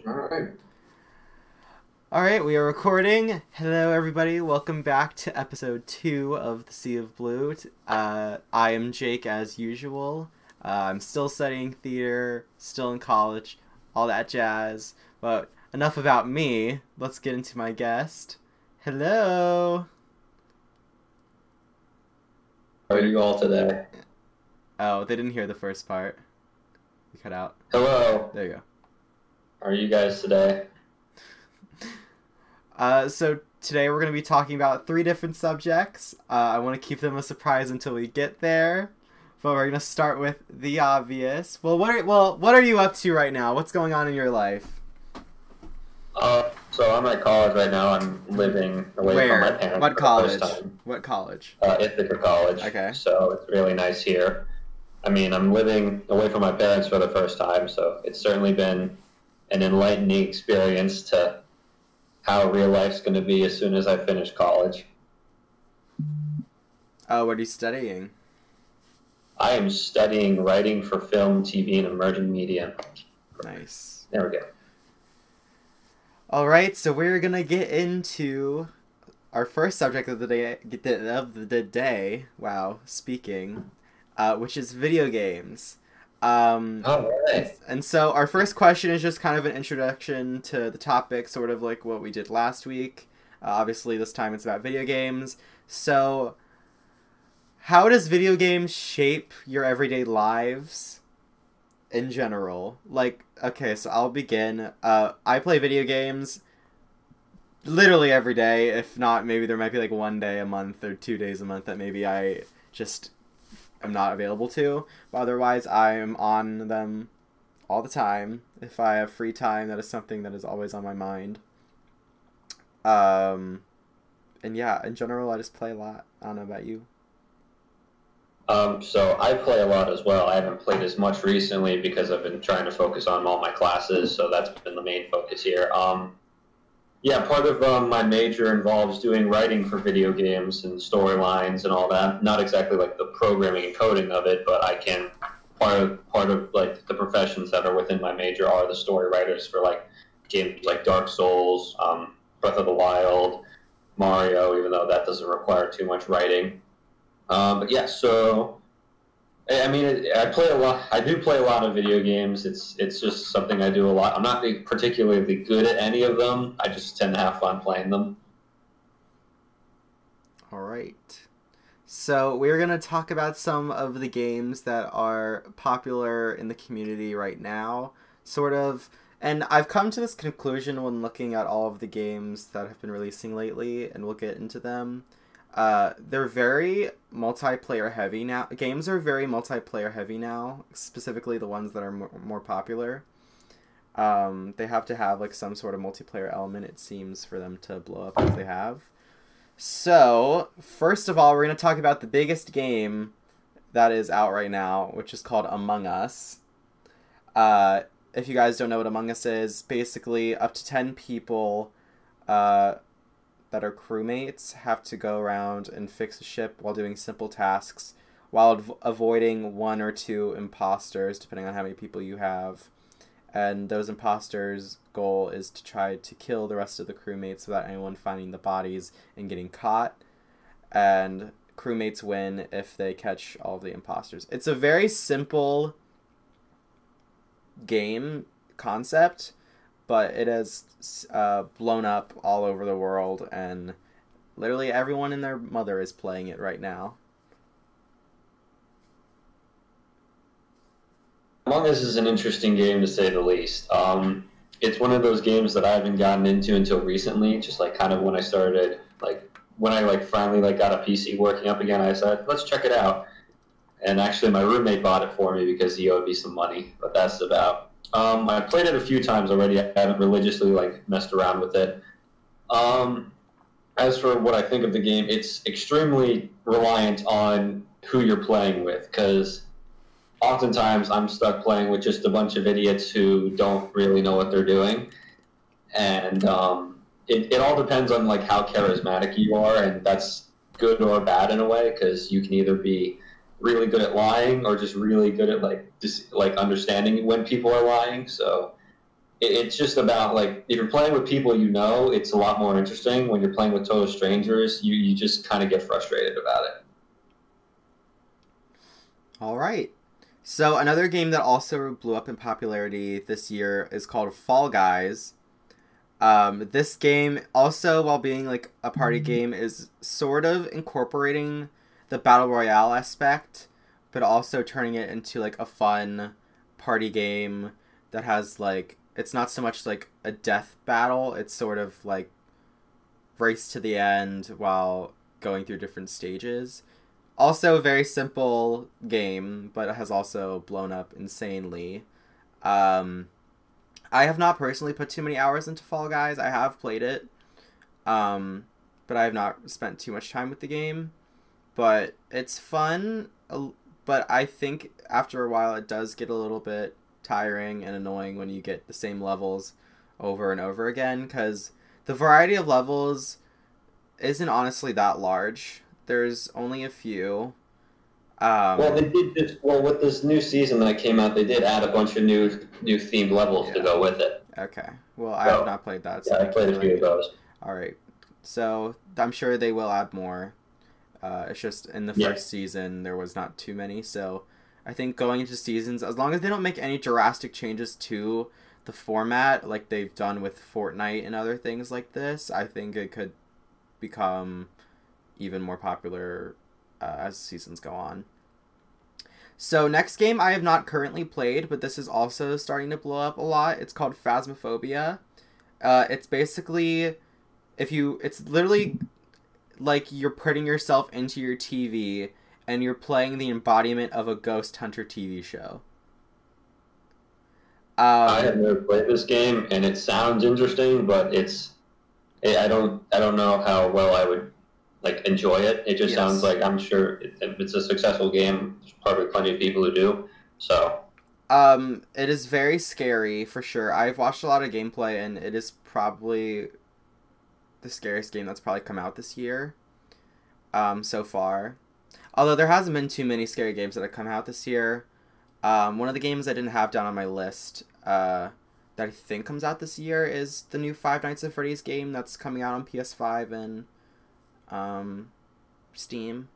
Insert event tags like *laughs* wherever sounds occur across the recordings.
All right. All right, we are recording. Hello, everybody. Welcome back to episode two of The Sea of Bloo. Uh, I am Jake, as usual. Uh, I'm still studying theater, still in college, all that jazz. But enough about me. Let's get into my guest. Hello. How are you all today? Oh, they didn't hear the first part. You cut out. Hello. There you go. Are you guys today? Uh, so today we're going to be talking about three different subjects. Uh, I want to keep them a surprise until we get there, but we're going to start with the obvious. Well, what are, well, what are you up to right now? What's going on in your life? Uh, so I'm at college right now. I'm living away Where? from my parents. What college? What college? Uh, Ithaca College. Okay. So it's really nice here. I mean, I'm living away from my parents for the first time, so it's certainly been an enlightening experience to how real life's going to be as soon as I finish college. Oh, what are you studying? I am studying writing for film, TV, and emerging media. Nice. There we go. All right, so we're gonna get into our first subject of the day. Of the day. Wow, speaking, uh, which is video games. Um, All right. And so our first question is just kind of an introduction to the topic, sort of like what we did last week. Uh, obviously, this time it's about video games. So, how does video games shape your everyday lives in general? Like, okay, so I'll begin. Uh, I play video games literally every day. If not, maybe there might be like one day a month or two days a month that maybe I just am not available to. But otherwise, I'm on them all the time. If I have free time, that is something that is always on my mind. Um, and yeah, in general, I just play a lot. I don't know about you. Um, so I play a lot as well. I haven't played as much recently because I've been trying to focus on all my classes, so that's been the main focus here. Um, yeah, part of um, my major involves doing writing for video games and storylines and all that. Not exactly like the programming and coding of it, but I can part of part of like the professions that are within my major are the story writers for like games like Dark Souls, um, Breath of the Wild, Mario. Even though that doesn't require too much writing. Um, but yeah, so I mean, I play a lot. I do play a lot of video games. It's it's just something I do a lot. I'm not particularly good at any of them. I just tend to have fun playing them. All right. So we're gonna talk about some of the games that are popular in the community right now, sort of. And I've come to this conclusion when looking at all of the games that have been releasing lately, and we'll get into them. Uh, they're very multiplayer heavy now. Games are very multiplayer heavy now, specifically the ones that are more, more popular. Um, they have to have like some sort of multiplayer element, it seems, for them to blow up as they have. So, first of all, we're going to talk about the biggest game that is out right now, which is called Among Us. Uh, if you guys don't know what Among Us is, basically up to 10 people uh, that are crewmates have to go around and fix a ship while doing simple tasks while av- avoiding one or two imposters, depending on how many people you have. And those imposters' goal is to try to kill the rest of the crewmates without anyone finding the bodies and getting caught. And crewmates win if they catch all the imposters. It's a very simple game concept, but it has uh, blown up all over the world, and literally everyone and their mother is playing it right now. Among Us is an interesting game to say the least. Um, it's one of those games that I haven't gotten into until recently. Just like kind of when I started, like when I like finally like got a PC working up again, I said, let's check it out. And actually, my roommate bought it for me because he owed me some money. But that's about. Um, I played it a few times already. I haven't religiously like messed around with it. Um, as for what I think of the game, it's extremely reliant on who you're playing with because oftentimes I'm stuck playing with just a bunch of idiots who don't really know what they're doing, and um, it, it all depends on like how charismatic you are, and that's good or bad in a way because you can either be really good at lying or just really good at like just like understanding when people are lying. So it's just about like if you're playing with people you know, it's a lot more interesting. When you're playing with total strangers, you you just kind of get frustrated about it. All right. So another game that also blew up in popularity this year is called Fall Guys. Um, this game also, while being like a party game, is sort of incorporating the battle royale aspect, but also turning it into like a fun party game that has like it's not so much like a death battle. It's sort of like race to the end while going through different stages. Also, a very simple game, but it has also blown up insanely. Um, I have not personally put too many hours into Fall Guys. I have played it, um, but I have not spent too much time with the game. But it's fun, but I think after a while it does get a little bit tiring and annoying when you get the same levels over and over again because the variety of levels isn't honestly that large. There's only a few. Um, well, they did this. Well, with this new season that came out, they did add a bunch of new new themed levels yeah. to go with it. Okay. Well, I have not played that. So yeah, I played a few of those. All right. So I'm sure they will add more. Uh, it's just in the first yeah. season there was not too many, so I think going into seasons, as long as they don't make any drastic changes to the format, like they've done with Fortnite and other things like this, I think it could become even more popular uh, as seasons go on. So next game I have not currently played, but this is also starting to blow up a lot. It's called Phasmophobia. Uh, it's basically if you, it's literally like you're putting yourself into your TV and you're playing the embodiment of a ghost hunter TV show. Um, I have never played this game, and it sounds interesting, but it's I don't I don't know how well I would like enjoy it. It just yes. sounds like I'm sure if it's a successful game, there's probably plenty of people who do. So, um, it is very scary for sure. I've watched a lot of gameplay, and it is probably the scariest game that's probably come out this year. Um, so far, although there hasn't been too many scary games that have come out this year. Um, one of the games I didn't have down on my list, uh, that I think comes out this year is the new Five Nights at Freddy's game that's coming out on PS5 and um, Steam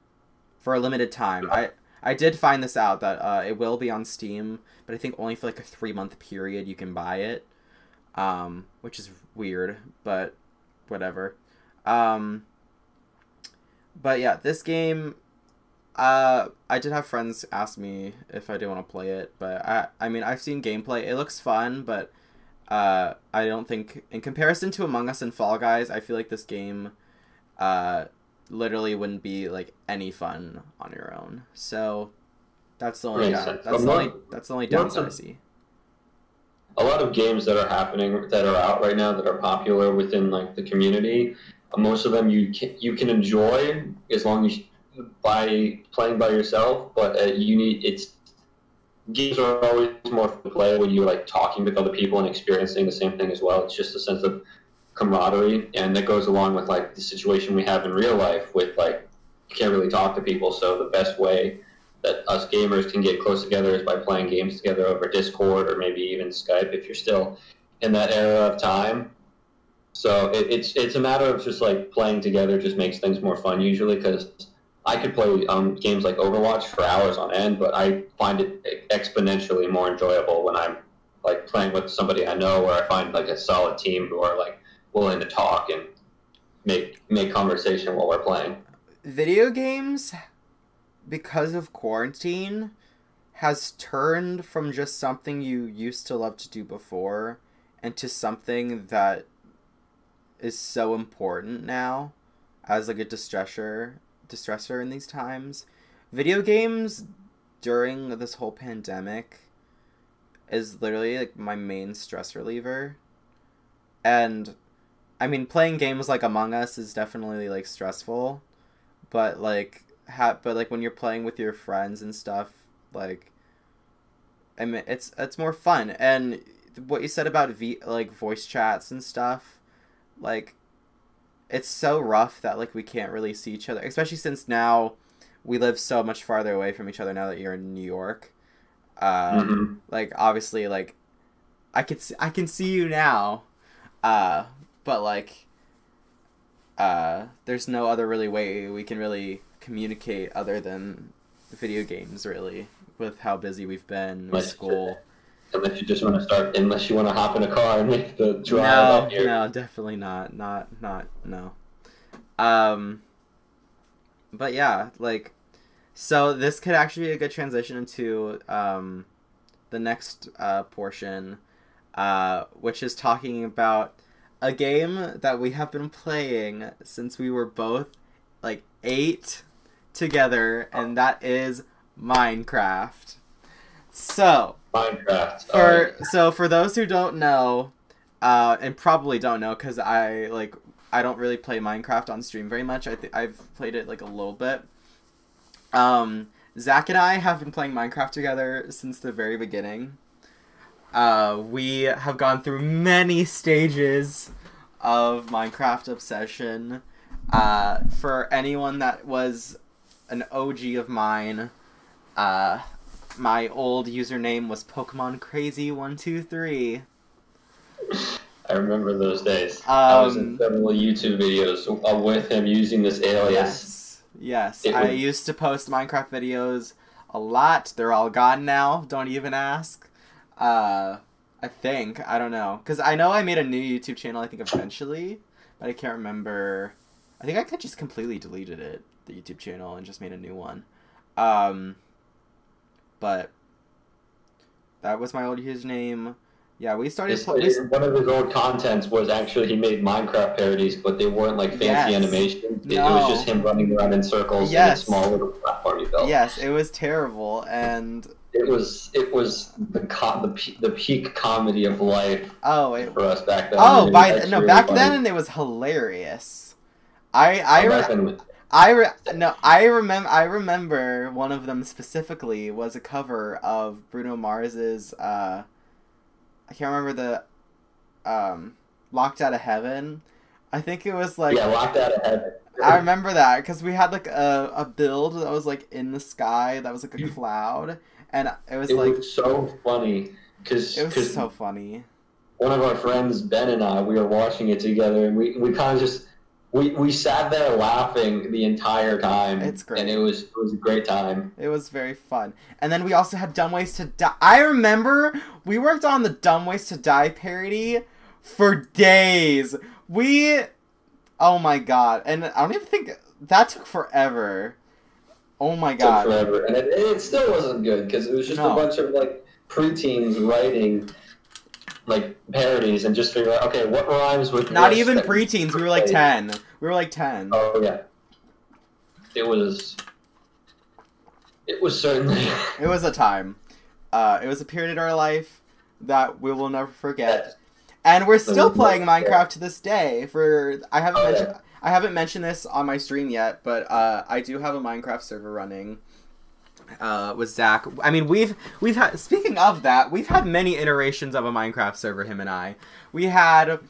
for a limited time. I I did find this out that uh, it will be on Steam, but I think only for like a three month period you can buy it, um, which is weird, but whatever. Um, but yeah, this game. Uh, I did have friends ask me if I did want to play it, but I I mean I've seen gameplay. It looks fun, but uh, I don't think in comparison to Among Us and Fall Guys, I feel like this game uh, literally wouldn't be like any fun on your own. So that's the only down, that's, the only that's the only downside I see. A lot of games that are happening that are out right now that are popular within like the community, uh, most of them you can, you can enjoy as long as by playing by yourself, but uh, you need it's games are always more fun to play when you're like talking with other people and experiencing the same thing as well. It's just a sense of camaraderie, and that goes along with like the situation we have in real life with like you can't really talk to people. So the best way that us gamers can get close together is by playing games together over Discord or maybe even Skype if you're still in that era of time. So it, it's it's a matter of just like playing together just makes things more fun usually because I could play um, games like Overwatch for hours on end, but I find it exponentially more enjoyable when I'm like playing with somebody I know, where I find like a solid team who are like willing to talk and make make conversation while we're playing. Video games, because of quarantine, has turned from just something you used to love to do before into something that is so important now as like a distressor distressor in these times. Video games during this whole pandemic is literally like my main stress reliever. And I mean, playing games like Among Us is definitely like stressful, but like ha- but like when you're playing with your friends and stuff, like I mean, it's it's more fun. And what you said about v- like voice chats and stuff, like it's so rough that like we can't really see each other, especially since now we live so much farther away from each other now that you're in New York. Um, mm-hmm. Like obviously, like I could see, I can see you now, uh, but like, uh, there's no other really way we can really communicate other than video games, really, with how busy we've been with school. Unless you just want to start, unless you want to hop in a car and make the drive No, up here. no, definitely not, not, not, no. Um, but yeah, like, so this could actually be a good transition into um, the next uh, portion, uh, which is talking about a game that we have been playing since we were both like eight together, and that is Minecraft. So, Minecraft. for alright. so for those who don't know, uh, and probably don't know, because I like I don't really play Minecraft on stream very much. I th- I've played it like a little bit. Um, Zach and I have been playing Minecraft together since the very beginning. Uh, we have gone through many stages of Minecraft obsession. Uh, for anyone that was an OG of mine, uh, my old username was Pokemon Crazy One Two Three. I remember those days. I was in Um, several YouTube videos uh, with him using this alias. Yes, yes. It I was- used to post Minecraft videos a lot. They're all gone now. Don't even ask. Uh, I think I don't know because I know I made a new YouTube channel. I think eventually, but I can't remember. I think I could just completely deleted it, the YouTube channel, and just made a new one. Um, but that was my old username. Yeah, we started. Pl- one of his old contents was actually he made Minecraft parodies, but they weren't like fancy Yes. animations. It, it was just him running around in circles Yes. in a small little platform he built. yes, it was terrible, and It was it was the co- the, pe- the peak comedy of life oh, it for us back then. Oh, by no, actually back funny. then it was hilarious. I I back re- then it was- I re- no I remember I remember one of them specifically was a cover of Bruno Mars's uh I can't remember the um Locked Out of Heaven. I think it was like yeah, locked out of heaven. I remember that because we had like a, a build that was like in the sky that was like a cloud and it was It like was so funny because it was so funny. one of our friends Ben and I we were watching it together and we, we kind of just we, we sat there laughing the entire time. It's great. and it was it was a great time. It was very fun. And then we also had Dumb Ways to Die. I remember we worked on the Dumb Ways to Die parody for days. We. Oh my god. And I don't even think. That took forever. Oh my It took god. forever, and it, it still wasn't good because it was just No. a bunch of like preteens writing like parodies and just figure out okay what rhymes with Not even preteens. We were like 10. We were like 10. Oh yeah, it was. It was certainly. *laughs* It was a time. Uh, it was a period in our life that we will never forget. And we're still playing Minecraft to this day. For I haven't Oh, yeah. mentioned I haven't mentioned this on my stream yet, but uh, I do have a Minecraft server running uh, with Zach. I mean, we've we've had. Speaking of that, we've had many iterations of a Minecraft server. Him and I. We had.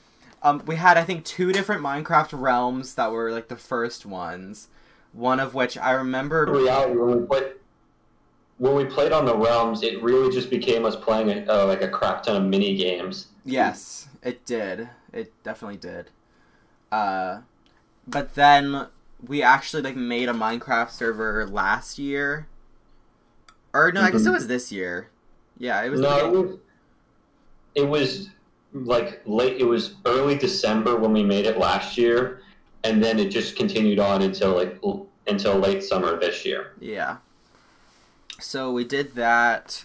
Um, we had I think two different Minecraft realms that were like the first ones. One of which I remember. reality when we played when we played on the realms it really just became us playing a, uh, like a crap ton of mini games Yes, it did. It definitely did. Uh, but then we actually like made a Minecraft server last year, or no, I guess it Mhm. was this year. Yeah, it was. no it was, it was like late it was early december when we made it last year and then it just continued on until like l- until late summer this year Yeah. So we did that.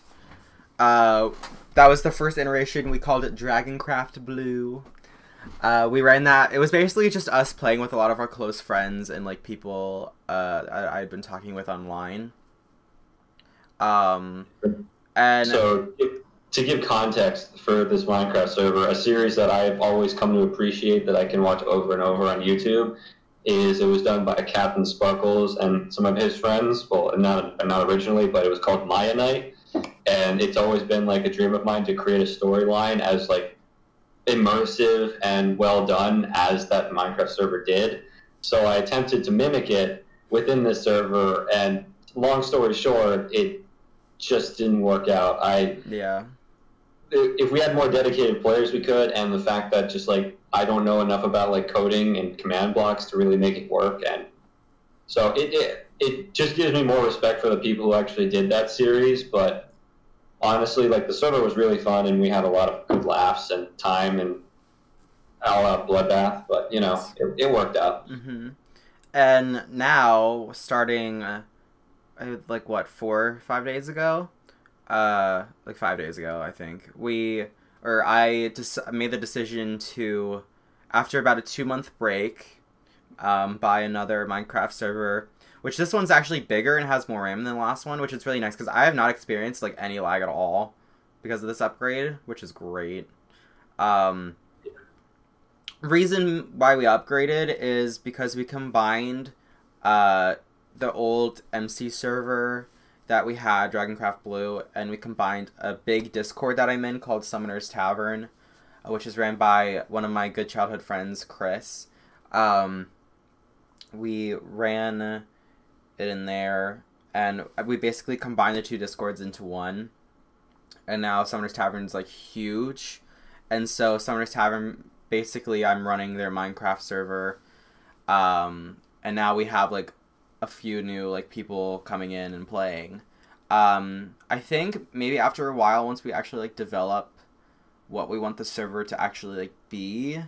Uh, that was the first iteration. We called it Dragoncraft Blue. Uh, we ran that. It was basically just us playing with a lot of our close friends and like people uh, I, I'd been talking with online. Um, and so to give context for this minecraft server a series that i've always come to appreciate that i can watch over and over on youtube is it was done by CaptainSparklez and some of his friends. Well not not originally but it was called Mianite and it's always been like a dream of mine to create a storyline as like immersive and well done as that minecraft server did. So i attempted to mimic it within this server and long story short it just didn't work out. I yeah, if we had more dedicated players, we could, and the fact that just like I don't know enough about like coding and command blocks to really make it work, and so it it, it just gives me more respect for the people who actually did that series. But honestly, like the server was really fun, and we had a lot of good laughs and time and all out of bloodbath. But you know, it, it worked out. Mm-hmm. And now, starting uh, like what four five days ago, uh, like five days ago, I think we or I made the decision to, after about a two month break, um, buy another Minecraft server. Which this one's actually bigger and has more RAM than the last one, which is really nice because I have not experienced like any lag at all because of this upgrade, which is great. Um, reason why we upgraded is because we combined uh, the old MC server that we had, Dragoncraft Blue, and we combined a big Discord that I'm in called Summoner's Tavern, uh, which is ran by one of my good childhood friends, Chris. Um, we ran it in there, and we basically combined the two Discords into one. And now Summoner's Tavern is like huge, and so Summoner's Tavern basically I'm running their Minecraft server, um, and now we have like a few new like people coming in and playing. Um, I think maybe after a while, once we actually like develop what we want the server to actually like be,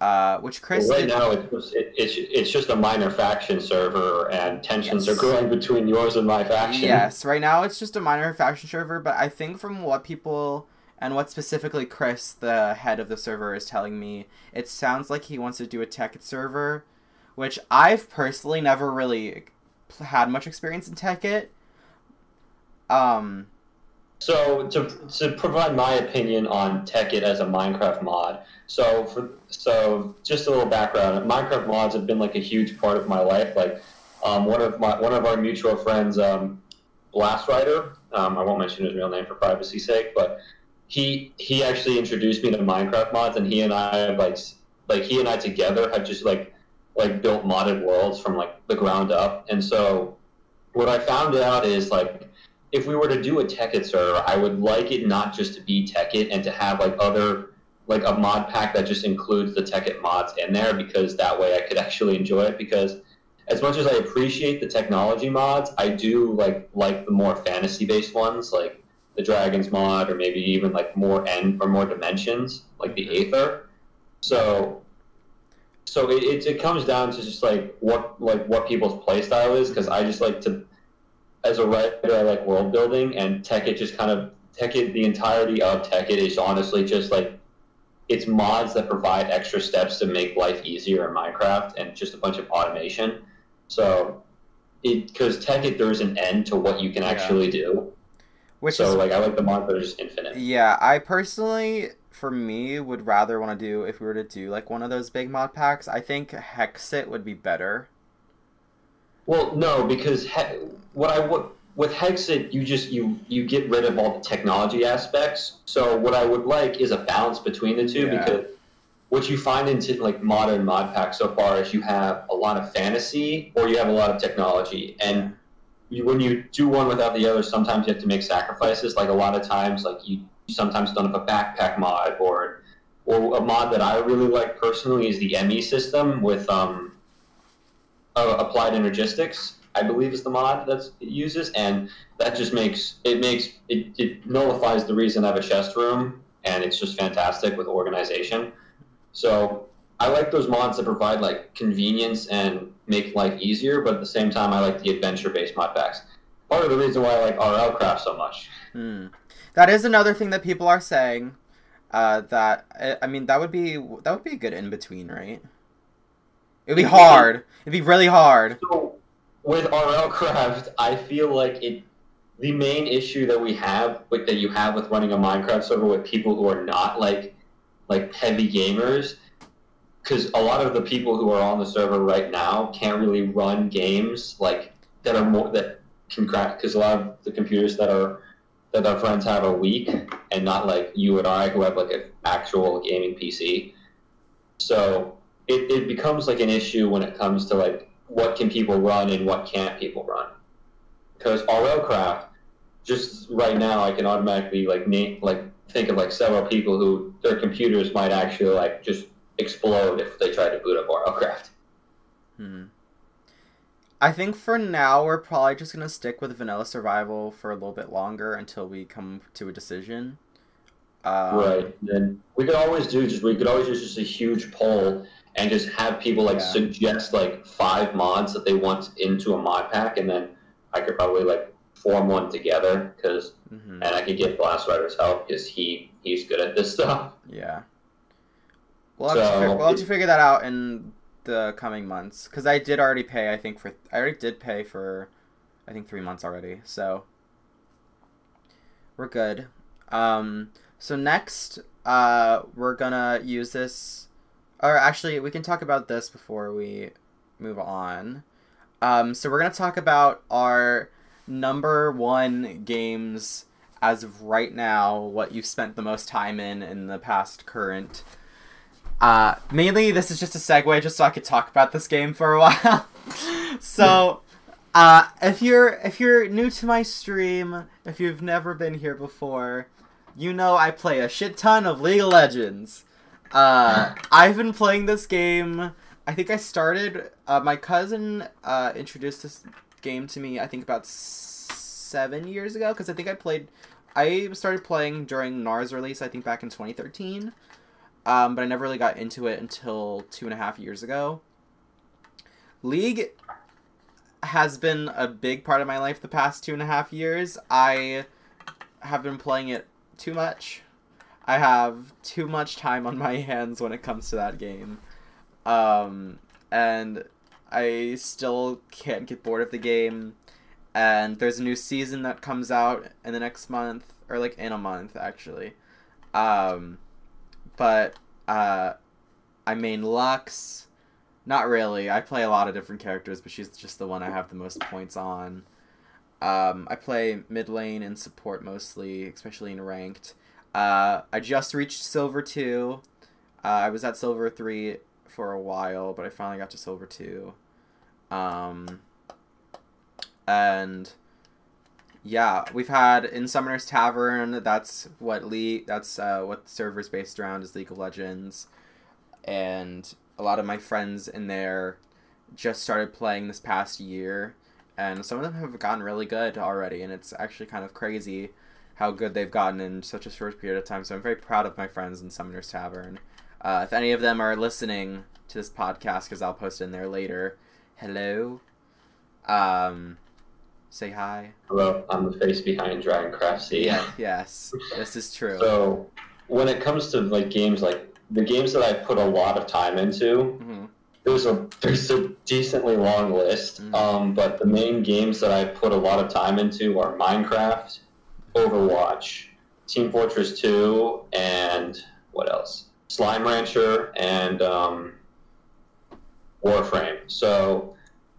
uh, which Chris well, right now it's just, it, it's it's just a minor faction server, and tensions yes. are growing between yours and my faction. Yes, right now it's just a minor faction server, but I think from what people and what specifically Chris, the head of the server, is telling me, it sounds like he wants to do a tech server which I've personally never really had much experience in Tekkit. Um, so to, to provide my opinion on Tekkit as a Minecraft mod, so for so just a little background, Minecraft mods have been like a huge part of my life. Like um, one of my one of our mutual friends, um, Blast Rider, um, I won't mention his real name for privacy's sake, but he he actually introduced me to Minecraft mods, and he and I have like like he and I together have just like like built modded worlds from like the ground up. And so what I found out is like if we were to do a Tekkit server, I would like it not just to be Tekkit and to have like other like a mod pack that just includes the Tekkit mods in there because that way I could *laughs* actually enjoy it because as much as I appreciate the technology mods, I do like like the more fantasy based ones like the dragons mod or maybe even like more end or more dimensions like the aether. So so it, it, it, comes down to just like what like what people's play style is because I just like to as a writer I like world building and Tekkit just kind of Tekkit the entirety of Tekkit is honestly just like it's mods that provide extra steps to make life easier in Minecraft and just a bunch of automation. So it because Tekkit there's an end to what you can yeah. actually do. Which so is, like I like the mods that are just infinite. Yeah, I personally for me would rather want to do if we were to do like one of those big mod packs. I think Hexxit would be better. Well, no, because he- what I would with Hexxit, you just you you get rid of all the technology aspects. So what I would like is a balance between the two yeah. because what you find in t- like modern mod packs so far is you have a lot of fantasy or you have a lot of technology and you, when you do one without the other sometimes you have to make sacrifices like a lot of times like you sometimes done up a backpack mod or or a mod that I really like personally is the ME system with um, uh, applied energistics. I believe is the mod that it uses, and that just makes it makes it, it nullifies the reason I have a chest room, and it's just fantastic with organization. So I like those mods that provide like convenience and make life easier, but at the same time, I like the adventure-based mod packs. Part of the reason why I like RL Craft so much. Hmm. That is another thing that people are saying. Uh, that I mean, that would be that would be a good in between, right? It'd be hard. It'd be really hard. So with RL Craft, I feel like it. The main issue that we have, with, that you have with running a Minecraft server with people who are not like, like heavy gamers, because a lot of the people who are on the server right now can't really run games like that are more that can crack because a lot of the computers that are that our friends have a week and not like you and I who have like an actual gaming PC. So it, it becomes like an issue when it comes to like what can people run and what can't people run. Because RLCraft, just right now I can automatically like name like think of like several people who their computers might actually like just explode if they try to boot up RLCraft. Hmm. I think for now we're probably just gonna stick with vanilla survival for a little bit longer until we come to a decision. Um, right. And we could always do just we could always use just a huge poll and just have people like yeah. suggest like five mods that they want into a mod pack, and then I could probably like form one together because mm-hmm. and I could get Blast Rider's help because he he's good at this *laughs* stuff. Yeah. We'll have, so, to, we'll have to figure that out in the coming months because I did already pay. I think for I already did pay for, I think three months already. So we're good. Um, so next, uh, we're gonna use this, or actually, we can talk about this before we move on. Um, so we're gonna talk about our number one games as of right now. What you've spent the most time in in the past current. Uh, mainly, this is just a segue, just so I could talk about this game for a *laughs* while. so, uh, if you're if you're new to my stream, if you've never been here before, you know I play a shit ton of League of Legends. Uh, I've been playing this game. I think I started. Uh, my cousin uh, introduced this game to me. I think about seven years ago because I think I played. I started playing during Gnar's release. I think back in 2013, um, but I never really got into it until two and a half years ago. League has been a big part of my life the past two and a half years. I have been playing it too much. I have too much time on my *laughs* hands when it comes to that game. Um, and I still can't get bored of the game. And there's a new season that comes out in the next month, or like in a month, actually. Um, but uh, I main Lux. Not really. I play a lot of different characters, but she's just the one I have the most points on. Um, I play mid lane and support mostly, especially in ranked. Uh, I just reached silver two. Uh, I was at silver three for a while, but I finally got to silver two. Um, and yeah, we've had in Summoner's Tavern. That's what Lee. That's uh, what the server's based around is League of Legends, and a lot of my friends in there just started playing this past year and some of them have gotten really good already, and it's actually kind of crazy how good they've gotten in such a short period of time. So I'm very proud of my friends in Summoner's Tavern. Uh, if any of them are listening to this podcast, because I'll post in there later, hello. Um, say hi. Hello, I'm the face behind DragonCraftZee. Yeah, yes, this is true. So when it comes to like games like the games that I put a lot of time into, mm-hmm there's a there's a decently long list, mm-hmm. um, but the main games that I put a lot of time into are Minecraft, Overwatch, Team Fortress 2, and what else? Slime Rancher and um, Warframe. So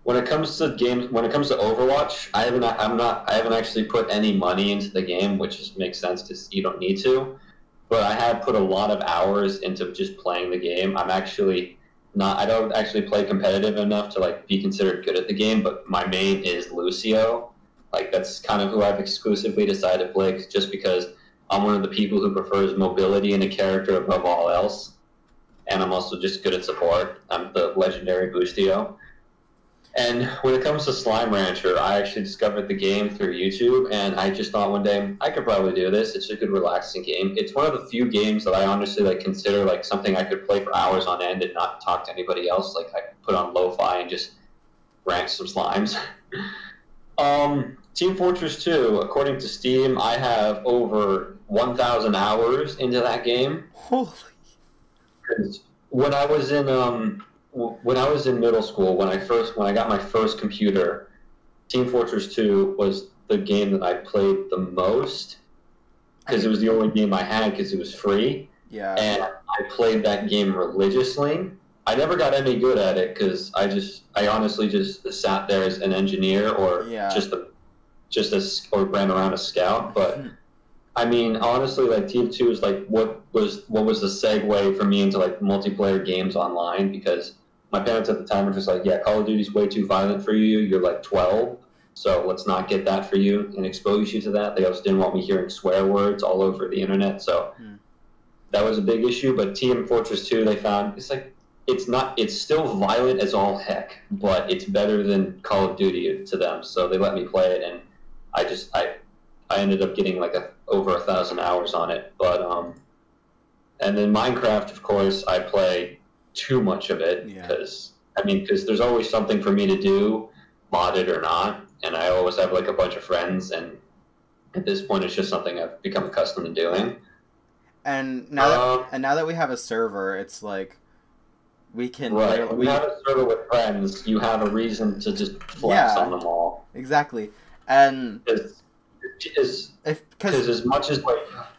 when it comes to games, when it comes to Overwatch, I haven't I'm not I haven't actually put any money into the game, which just makes sense because you don't need to. But I have put a lot of hours into just playing the game. I'm actually not I don't actually play competitive enough to like be considered good at the game, but my main is Lucio. Like that's kind of who I've exclusively decided to play just because I'm one of the people who prefers mobility in a character above all else. And I'm also just good at support. I'm the legendary Boostio. And when it comes to Slime Rancher, I actually discovered the game through YouTube, and I just thought one day I could probably do this. It's a good, relaxing game. It's one of the few games that I honestly like consider like something I could play for hours on end and not talk to anybody else. Like I could put on lo-fi and just rank some slimes. *laughs* um, Team Fortress 2, according to Steam, I have over 1,000 hours into that game. Holy! When I was in um when I was in middle school, when I first when I got my first computer, Team Fortress 2 was the game that I played the most because it was the only game I had because it was free. Yeah. And I played that game religiously. I never got any good at it because I just I honestly just sat there as an engineer or yeah. just a just a or ran around a scout, but. Hmm. I mean, honestly, like TF2 is like what was what was the segue for me into like multiplayer games online because my parents at the time were just like, yeah, Call of Duty's way too violent for you. You're like 12. So let's not get that for you and expose you to that. They also didn't want me hearing swear words all over the internet. So Hmm. that was a big issue. But Team Fortress 2, they found it's like it's not it's still violent as all heck, but it's better than Call of Duty to them. So they let me play it, and I just I I ended up getting like a over a thousand hours on it. But um, and then Minecraft, of course, I play too much of it Yeah. because I mean because there's always something for me to do, modded or not, and I always have like a bunch of friends, and at this point, it's just something I've become accustomed to doing. And now that Um, and now that we have a server, it's like we can Right. we have a server with friends, you have a reason to just flex Yeah. on them all. exactly. And because because as much as like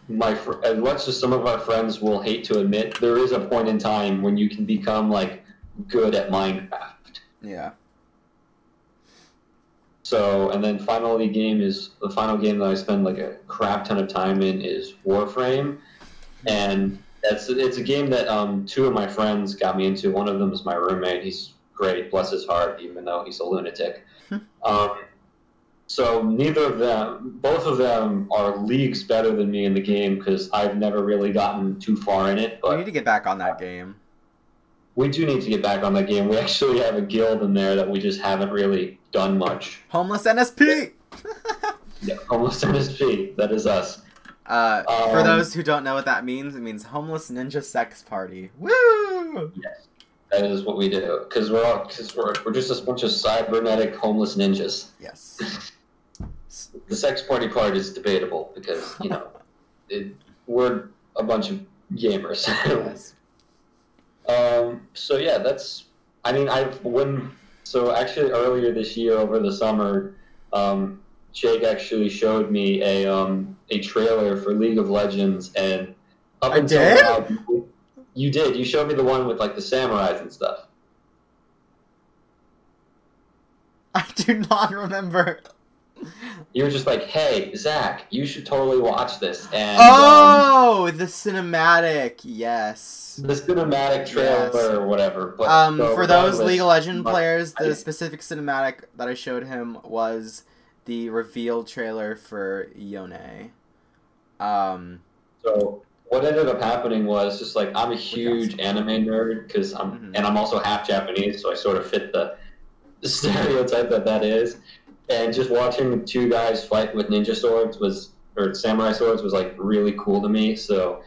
my fr- as much as some of our friends will hate to admit, there is a point in time when you can become like good at Minecraft. yeah, So, and then finally, game is the final game that I spend like a crap ton of time in is Warframe, and that's it's a game that um, two of my friends got me into. One of them is my roommate. He's great, bless his heart, even though he's a lunatic. um, so neither of them, both of them, are leagues better than me in the game because I've never really gotten too far in it. we need to get back on that game. we do need to get back on that game. We actually have a guild in there that we just haven't really done much. Homeless NSP. *laughs* Yeah, almost NSP. That is us. Uh, for Um, those who don't know what that means, it means homeless ninja sex party. Woo! Yes, that is what we do. Because we're all because we're, we're just a bunch of cybernetic homeless ninjas. Yes. *laughs* The sex party part is debatable because you know *laughs* it, we're a bunch of gamers. yes. *laughs* um, so yeah, that's. I mean, I've when so actually earlier this year over the summer, um, Jake actually showed me a um, a trailer for League of Legends, and up I until did? now, you- you did. You showed me the one with like the samurais and stuff. I do not remember. You were just like, "Hey, Zach, you should totally watch this." And um, Oh, the cinematic. Yes. the cinematic trailer Yes. or whatever. But Um, so for those League of Legend players, the specific cinematic that I showed him was the reveal trailer for Yone. Um, So what ended up happening was just like I'm a huge anime nerd because I'm Mhm. and I'm also half Japanese, so I sort of fit the, the *laughs* stereotype that that is. And just watching two guys fight with ninja swords was or samurai swords was like really cool to me. So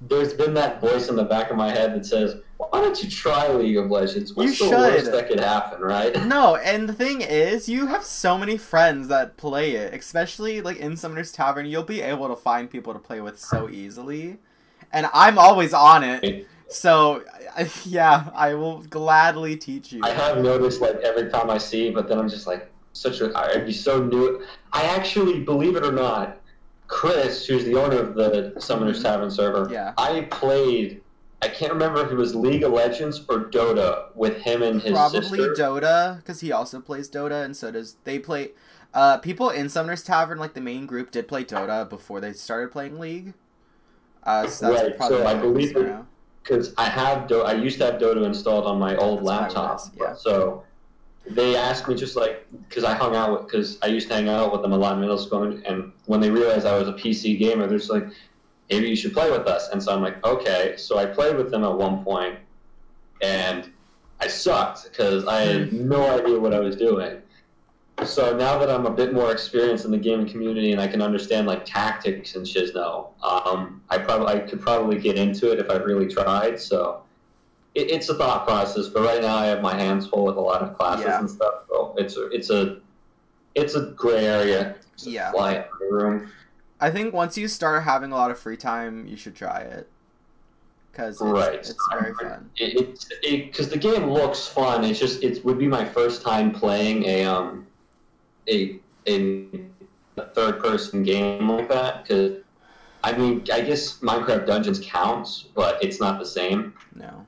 there's been that voice in the back of my head that says, "Why don't you try League of Legends? What's You the worst that could happen, right?" *laughs* no, and the thing is, you have so many friends that play it, especially like in Summoner's Tavern. You'll be able to find people to play with so easily, and I'm always on it. So, *laughs* yeah, I will gladly teach you. I have noticed like every time I see, but then I'm just like such a I'd be so new. I actually believe it or not, Chris, who's the owner of the Summoners Mhm. Tavern server, Yeah. I played. I can't remember if it was League of Legends or Dota with him and his Probably sister. Dota, because he also plays Dota, and so does they play. Uh, people in Summoner's Tavern, like the main group, did play Dota before they started playing League. Uh, so that's Right, probably so I believe because I have Do- I used to have Dota installed on my old That's laptop. yeah. So they asked me just like because I hung out with because I used to hang out with them a lot in middle school, and when they realized I was a PC gamer, they're just like, maybe you should play with us. And so I'm like, okay. So I played with them at one point, and I sucked because I had no idea what I was doing. So now that I'm a bit more experienced in the gaming community and I can understand like tactics and shizno, um, I probably I could probably get into it if I really tried. So it, it's a thought process, but right now I have my hands full with a lot of classes Yeah. and stuff. So it's a, it's a it's a gray area. It's Yeah. the room. I think once you start having a lot of free time, you should try it. Because it's, Right. it's very fun. It because it, the game looks fun. It's just it would be my first time playing a um a a, third person game like that. Because I mean, I guess Minecraft Dungeons counts, but it's not the same. No.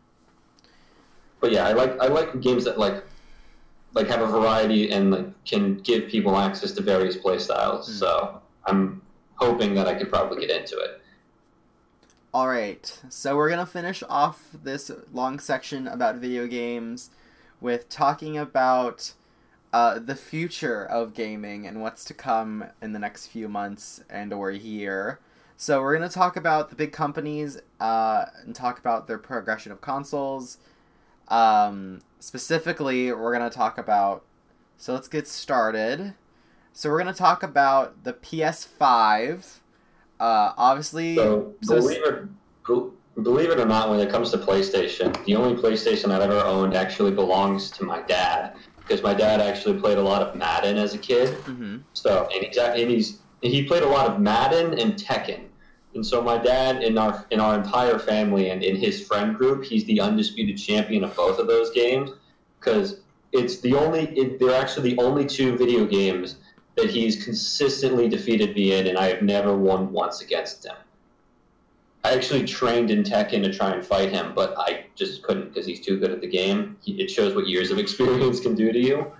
But yeah, I like I like games that like like have a variety and like can give people access to various play styles. Hmm. So I'm hoping that I could probably get into it. All right, so we're gonna finish off this long section about video games with talking about uh, the future of gaming and what's to come in the next few months and or year. So we're gonna talk about the big companies uh, and talk about their progression of consoles. Um, specifically, we're gonna talk about. So let's get started. So we're gonna talk about the PS5. Uh, obviously, So, so- believe it, believe it or not, when it comes to PlayStation, the only PlayStation I've ever owned actually belongs to my dad because my dad actually played a lot of Madden as a kid. hmm So, and he's, and he's he played a lot of Madden and Tekken. And so my dad in our in our entire family and in his friend group, he's the undisputed champion of both of those games because it's the only it, they're actually the only two video games that he's consistently defeated me in, and I have never won once against him. I actually trained in Tekken to try and fight him, but I just couldn't because he's too good at the game. He, it shows what years of *laughs* experience can do to you.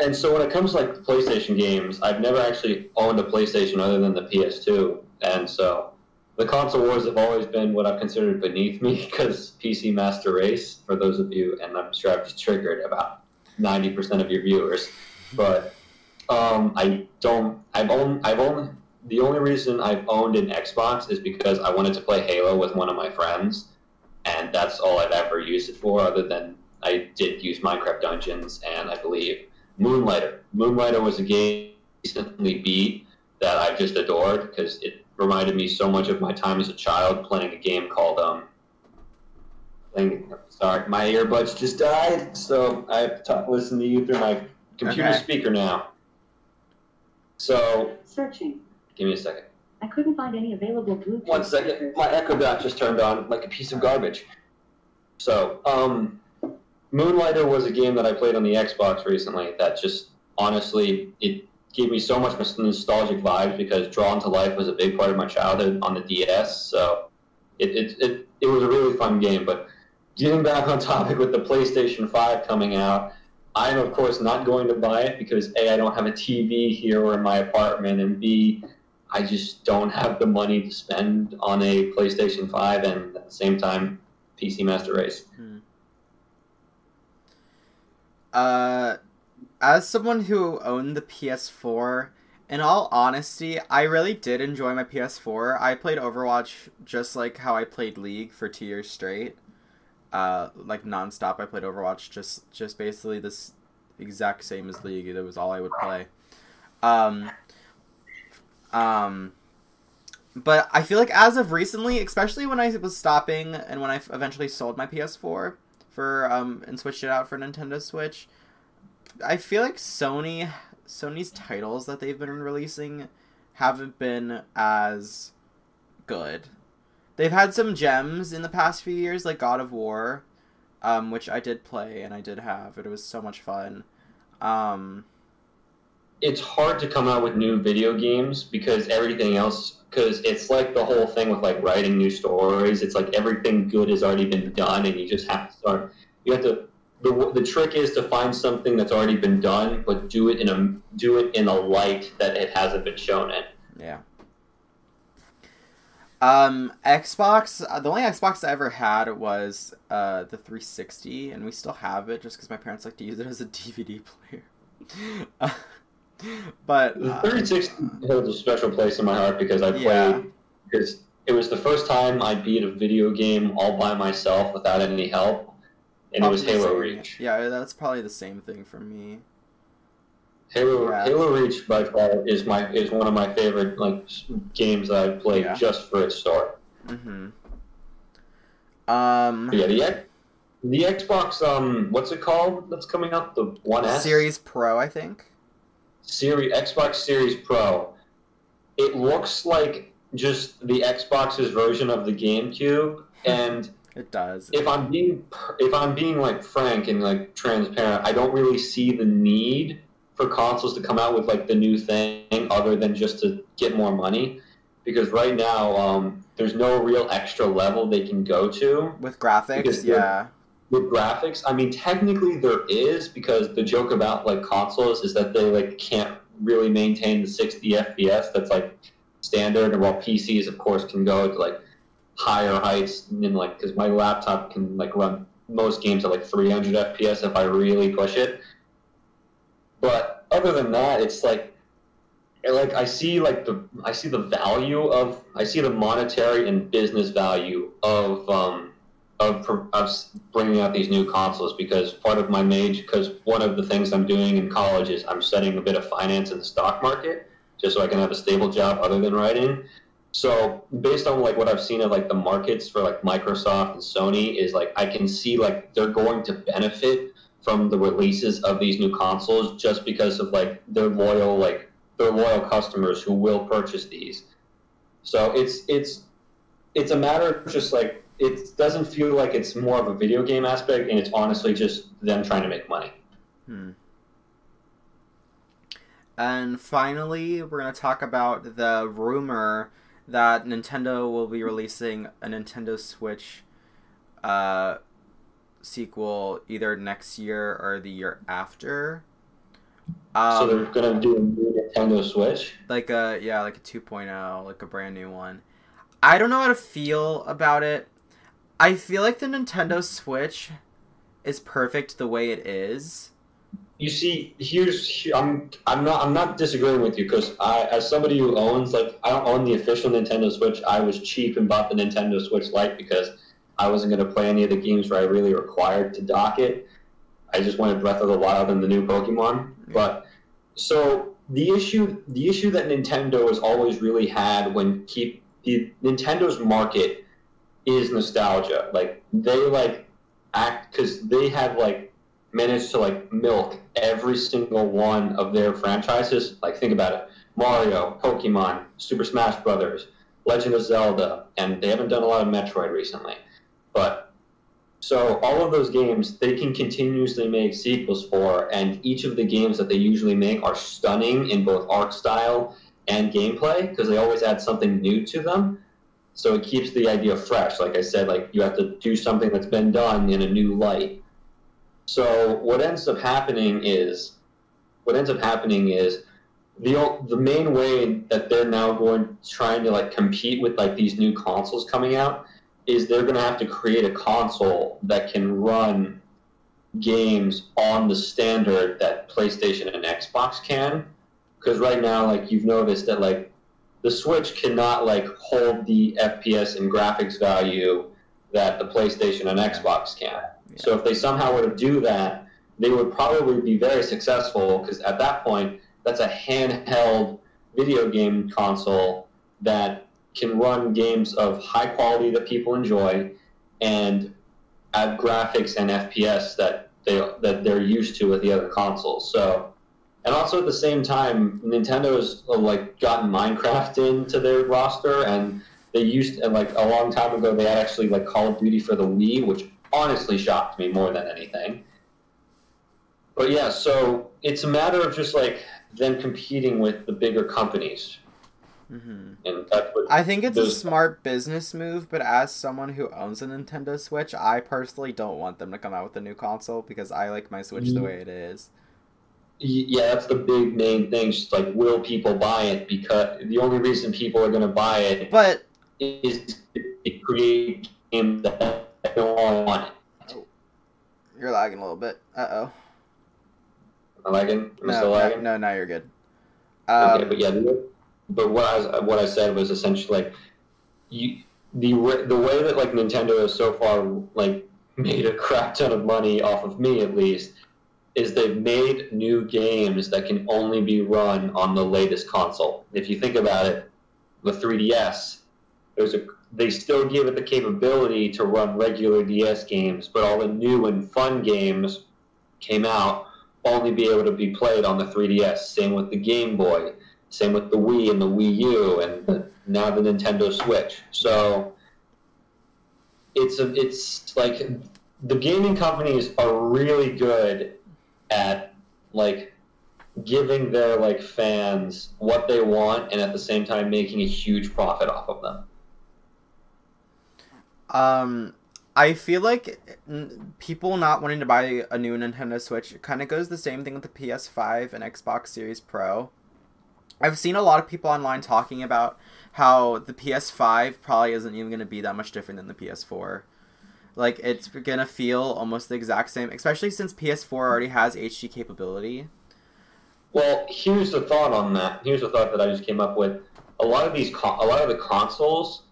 And so when it comes to like PlayStation games, I've never actually owned a PlayStation other than the PS2, and so the console wars have always been what I've considered beneath me because PC Master Race, for those of you, and I'm sure I've just triggered about 90% of your viewers, but um, I don't. I've owned. I've only. The only reason I've owned an Xbox is because I wanted to play Halo with one of my friends, and that's all I've ever used it for. Other than I did use Minecraft Dungeons, and I believe Moonlighter. Moonlighter was a game recently beat that I've just adored because it reminded me so much of my time as a child playing a game called um. Playing, sorry, my earbuds just died, so I have to listen to you through my computer Okay. speaker now. So, Searching. give me a second. I couldn't find any available Bluetooth. One second. speakers. My Echo Dot just turned on like a piece of garbage. So, um, Moonlighter was a game that I played on the Xbox recently that just honestly it gave me so much nostalgic vibes because Drawn to Life was a big part of my childhood on the DS. So, it it, it, it was a really fun game. But getting back on *laughs* topic with the PlayStation 5 coming out, I'm of course not going to buy it because A, I don't have a TV here or in my apartment, and B, I just don't have the money to spend on a PlayStation 5 and at the same time PC Master Race. Uh, as someone who owned the PS4, in all honesty, I really did enjoy my PS4. I played Overwatch just like how I played League for two years straight. Uh, like nonstop, I played Overwatch just just basically this exact same as League. That was all I would play. Um, um, but I feel like as of recently, especially when I was stopping and when I eventually sold my PS4 for um and switched it out for Nintendo Switch, I feel like Sony Sony's titles that they've been releasing haven't been as good. They've had some gems in the past few years, like God of War, um, which I did play and I did have. It was so much fun. Um, It's hard to come out with new video games because everything else, because it's like the whole thing with like writing new stories. It's like everything good has already been done, and you just have to start. You have to. The, the trick is to find something that's already been done, but do it in a do it in a light that it hasn't been shown in. Yeah. Um, Xbox. uh, The only Xbox I ever had was uh the 360, and we still have it just because my parents like to use it as a DVD player. Uh, *laughs* but The uh, 360 holds a special place in my heart because I played Yeah. because it was the first time I beat a video game all by myself without any help, and it was probably Halo same- Reach. Yeah, that's probably the same thing for me. Halo Yeah. Halo Reach by far is my is one of my favorite like games that I've played Yeah. just for its story. Mm-hmm. Um, But yeah, the X- the Xbox um what's it called that's coming out the One S Series Pro, I think. Series Xbox Series Pro. It looks like just the Xbox's version of the GameCube, *laughs* and It does. if I'm being if I'm being like frank and like transparent, I don't really see the need for consoles to come out with like the new thing other than just to get more money. Because right now, um, there's no real extra level they can go to With graphics, yeah. with graphics. I mean, technically there is because the joke about like consoles is that they like can't really maintain the 60 FPS that's like standard, and while PCs of course can go to like higher heights and like because my laptop can like run most games at like 300 FPS if I really push it. But other than that, it's like like I see like the I see the value of I see the monetary and business value of um, of, of bringing out these new consoles because part of my major because one of the things I'm doing in college is I'm studying a bit of finance in the stock market just so I can have a stable job other than writing. So based on like what I've seen of like the markets for like Microsoft and Sony is like I can see like they're going to benefit from the releases of these new consoles just because of like their loyal like their loyal customers who will purchase these. So it's it's it's a matter of just like it doesn't feel like it's more of a video game aspect, and it's honestly just them trying to make money. Hmm. And finally, we're going to talk about the rumor that Nintendo will be releasing a Nintendo Switch uh, sequel either next year or the year after. Um, so they're gonna do a new Nintendo Switch, like a yeah, like a 2.0, like a brand new one. I don't know how to feel about it. I feel like the Nintendo Switch is perfect the way it is. You see, here's I'm I'm not I'm not disagreeing with you because I as somebody who owns like I don't own the official Nintendo Switch. I was cheap and bought the Nintendo Switch Lite because I wasn't going to play any of the games where I really required to dock it. I just wanted Breath of the Wild and the new Pokemon. But so the issue the issue that Nintendo has always really had when keep the Nintendo's market is nostalgia. Like they like act because they have like managed to like milk every single one of their franchises. Like think about it: Mario, Pokemon, Super Smash Brothers, Legend of Zelda, and they haven't done a lot of Metroid recently. But so all of those games they can continuously make sequels for, and each of the games that they usually make are stunning in both art style and gameplay because they always add something new to them. So it keeps the idea fresh. Like I said, like you have to do something that's been done in a new light. So what ends up happening is, what ends up happening is, the the main way that they're now going trying to like compete with like these new consoles coming out is they're going to have to create a console that can run games on the standard that PlayStation and Xbox can. Because right now, like you've noticed that like the Switch cannot like hold the FPS and graphics value that the PlayStation and Xbox can. So if they somehow were to do that, they would probably be very successful because at that point, that's a handheld video game console that can run games of high quality that people enjoy and add graphics and FPS that they that they're used to with the other consoles. So and also at the same time, Nintendo's uh, like gotten Minecraft into their roster, and they used and like a long time ago they had actually like Call of Duty for the Wii, which honestly shocked me more than anything. But yeah, so it's a matter of just like them competing with the bigger companies. Mm-hmm. And that's what I think it's a smart business move, but as someone who owns a Nintendo Switch, I personally don't want them to come out with a new console because I like my Switch mm-hmm. the way it is yeah, that's the big main thing. Just like, will people buy it? Because the only reason people are going to buy it, but is to create games that don't want it. Oh, you're lagging a little bit. Uh oh. Am I lagging? Am no, still lagging? No, now you're good. Um, okay, but yeah, but what I was, what I said was essentially like, you the the way that like Nintendo has so far like *laughs* made a crap ton of money off of me at least is they've made new games that can only be run on the latest console. If you think about it, the 3DS, there's a they still give it the capability to run regular DS games, but all the new and fun games came out only be able to be played on the 3DS. Same with the Game Boy, same with the Wii and the Wii U, and the, now the Nintendo Switch. So it's a, it's like the gaming companies are really good at like giving their like fans what they want and at the same time making a huge profit off of them. Um I feel like people not wanting to buy a new Nintendo Switch kind of goes the same thing with the PS5 and Xbox Series Pro. I've seen a lot of people online talking about how the PS5 probably isn't even going to be that much different than the PS4. Like it's gonna feel almost the exact same, especially since PS4 already has HD capability. Well, here's the thought on that. Here's the thought that I just came up with. A lot of these, con- a lot of the consoles,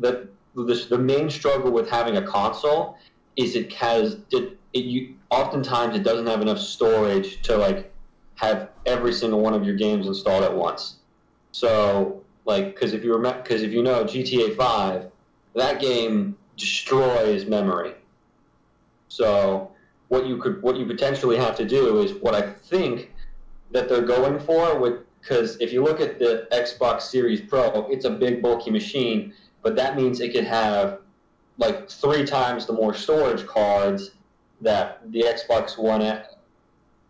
that the, the main struggle with having a console is it has it, it you oftentimes it doesn't have enough storage to like have every single one of your games installed at once. So like because if you remember because if you know GTA Five, that game destroys memory. So what you could what you potentially have to do is what I think that they're going for with because if you look at the Xbox Series Pro, it's a big bulky machine, but that means it could have like three times the more storage cards that the Xbox One,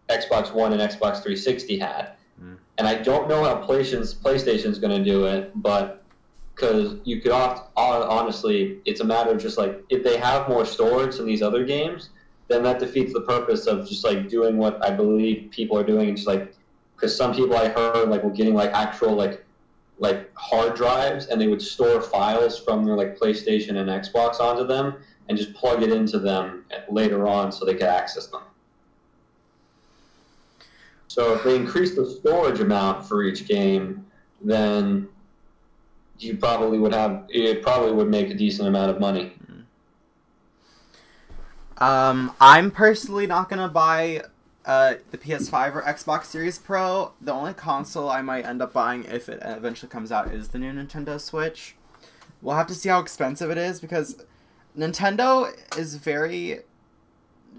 Xbox One, and Xbox 360 had. Mm. And I don't know how PlayStation's PlayStation's going to do it, but because you could oft, honestly, it's a matter of just like if they have more storage than these other games, then that defeats the purpose of just like doing what I believe people are doing, and just like because some people I heard like were getting like actual like like hard drives and they would store files from their like PlayStation and Xbox onto them and just plug it into them later on so they could access them. So if they increase the storage amount for each game, then you probably would have it probably would make a decent amount of money. Um, I'm personally not gonna buy uh, the PS5 or Xbox Series Pro. The only console I might end up buying if it eventually comes out is the new Nintendo Switch. We'll have to see how expensive it is because Nintendo is very.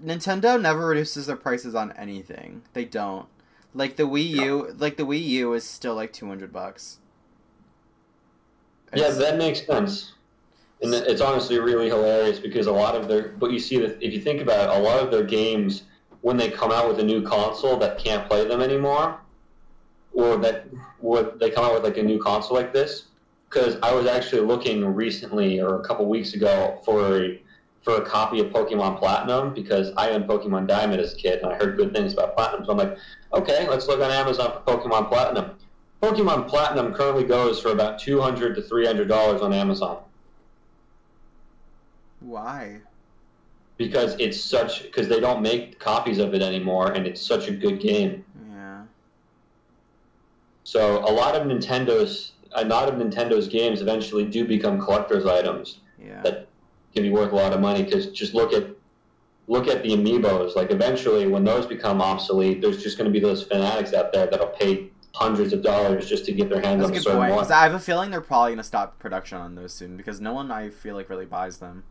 Nintendo never reduces their prices on anything. They don't. Like the Wii U, like the Wii U is still like two hundred bucks. Yeah, that makes sense. And it's honestly really hilarious because a lot of their, but you see that if you think about it, a lot of their games, when they come out with a new console that can't play them anymore, or that or they come out with like a new console like this, because I was actually looking recently or a couple weeks ago for a, for a copy of Pokemon Platinum because I owned Pokemon Diamond as a kid and I heard good things about Platinum. So I'm like, okay, let's look on Amazon for Pokemon Platinum. Pokemon Platinum currently goes for about two hundred to three hundred dollars on Amazon Why? Because it's such because they don't make copies of it anymore and it's such a good game. Yeah. So a lot of Nintendo's a lot of Nintendo's games eventually do become collector's items Yeah. that can be worth a lot of money because just look at look at the amiibos like eventually when those become obsolete there's just going to be those fanatics out there that'll pay hundreds of dollars just to get their hands That's on a good certain point. one I have a feeling they're probably gonna stop production on those soon because no one I feel like really buys them.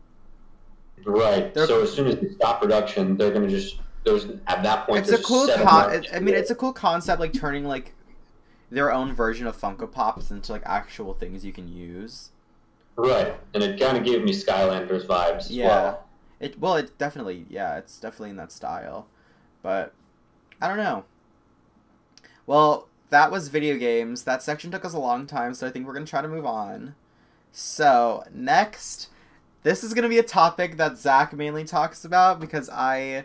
Right They're- so as soon as they stop production they're going to just there's at that point it's a cool con- I mean, it's a cool concept, like turning like their own version of Funko Pops into like actual things you can use. right and it kind of gave me skylanders vibes Yeah. well It well, it definitely yeah, it's definitely in that style, but I don't know. Well, that was video games. That section took us a long time, so I think we're gonna try to move on. So next, this is gonna be a topic that Zach mainly talks about because I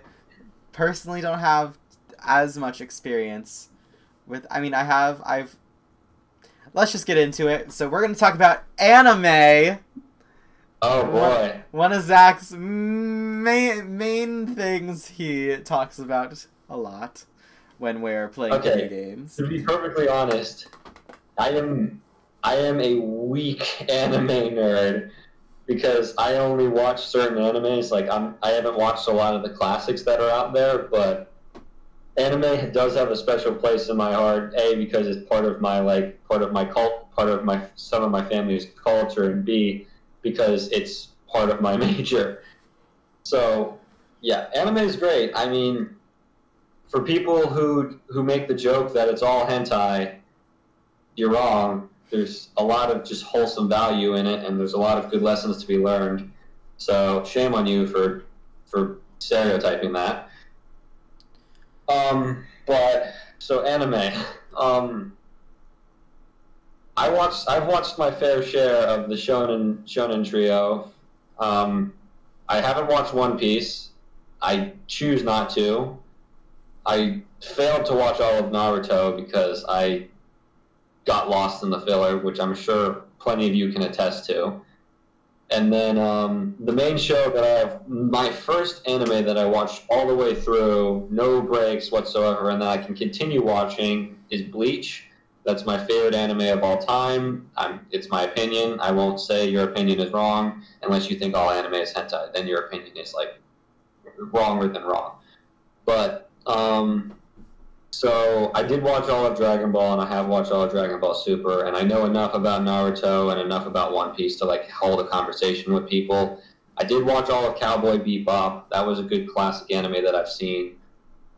personally don't have as much experience with. I mean, I have. I've. Let's just get into it. So we're gonna talk about anime oh boy one of Zach's main main things he talks about a lot when we're playing Okay. video games. To be perfectly honest, I am I am a weak *laughs* anime nerd because I only watch certain animes. Like I'm I haven't watched a lot of the classics that are out there, but anime does have a special place in my heart. A because it's part of my like part of my cult, part of my some of my family's culture, and B because it's part of my *laughs* major. So yeah, anime is great. I mean, for people who who make the joke that it's all hentai, you're wrong. There's a lot of just wholesome value in it, and there's a lot of good lessons to be learned. So shame on you for for stereotyping that. Um, but so anime. Um, I watched. I've watched my fair share of the shonen shonen trio. Um, I haven't watched One Piece. I choose not to. I failed to watch all of Naruto because I got lost in the filler, which I'm sure plenty of you can attest to. And then um, the main show that I have, my first anime that I watched all the way through, no breaks whatsoever, and that I can continue watching is Bleach. That's my favorite anime of all time. I'm, it's my opinion. I won't say your opinion is wrong unless you think all anime is hentai. Then your opinion is like wronger than wrong. But um, so I did watch all of Dragon Ball, and I have watched all of Dragon Ball Super, and I know enough about Naruto and enough about One Piece to like hold a conversation with people. I did watch all of Cowboy Bebop. That was a good classic anime that I've seen.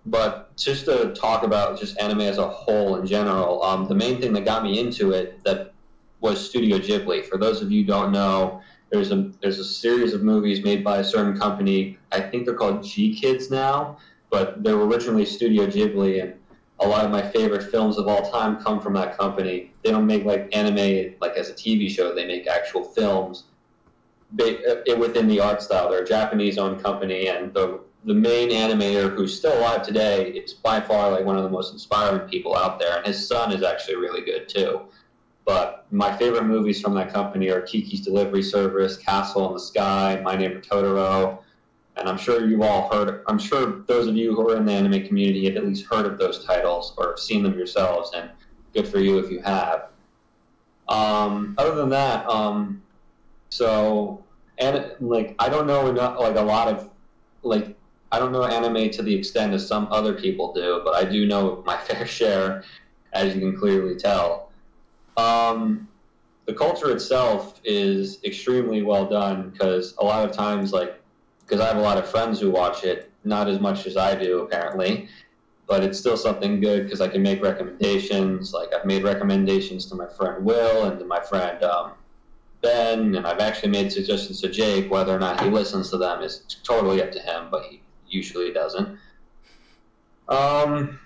But just to talk about just anime as a whole in general, um, the main thing that got me into it that was Studio Ghibli. For those of you don't know, there's a there's a series of movies made by a certain company. I think they're called GKIDS now, but they were originally Studio Ghibli, and a lot of my favorite films of all time come from that company. They don't make like anime like as a TV show. They make actual films uh, within the art style. They're a Japanese-owned company, and the the main animator who's still alive today is by far like one of the most inspiring people out there, and his son is actually really good too. But my favorite movies from that company are Kiki's Delivery Service, Castle in the Sky, My Neighbor Totoro, and I'm sure you've all heard. I'm sure those of you who are in the anime community have at least heard of those titles or seen them yourselves, and good for you if you have. Um, other than that, um, so and like I don't know enough, like a lot of like I don't know anime to the extent as some other people do, but I do know *laughs* my fair share, as you can clearly tell. Um, the culture itself is extremely well done because a lot of times, like because I have a lot of friends who watch it, not as much as I do apparently, but it's still something good because I can make recommendations. Like I've made recommendations to my friend Will and to my friend um, Ben, and I've actually made suggestions to Jake. Whether or not he listens to them is totally up to him, but he usually doesn't. Um,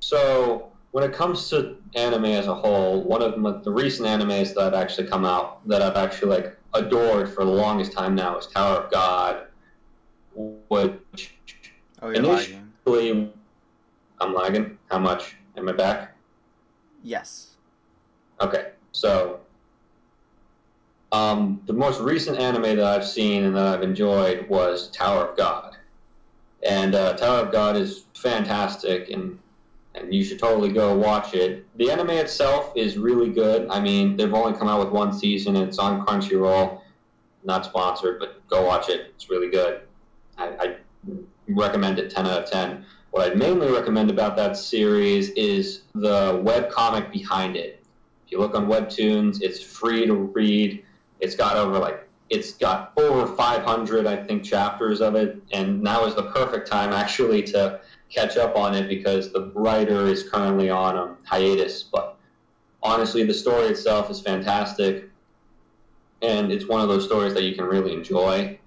so when it comes to anime as a whole, one of the recent animes that have actually come out that I've actually like adored for the longest time now is Tower of God which oh, you're initially lagging. I'm lagging. How much? Am I back? Yes. Okay, so um, the most recent anime that I've seen and that I've enjoyed was Tower of God, and uh, Tower of God is fantastic, and and you should totally go watch it. The anime itself is really good. I mean, they've only come out with one season. and It's on Crunchyroll, not sponsored, but go watch it. It's really good. I, I recommend it 10 out of 10. What I'd mainly recommend about that series is the web comic behind it. If you look on Webtoons, it's free to read. It's got over like it's got over 500, I think, chapters of it, and now is the perfect time *laughs* actually to catch up on it because the writer is currently on a hiatus. But honestly, the story itself is fantastic, and it's one of those stories that you can really enjoy.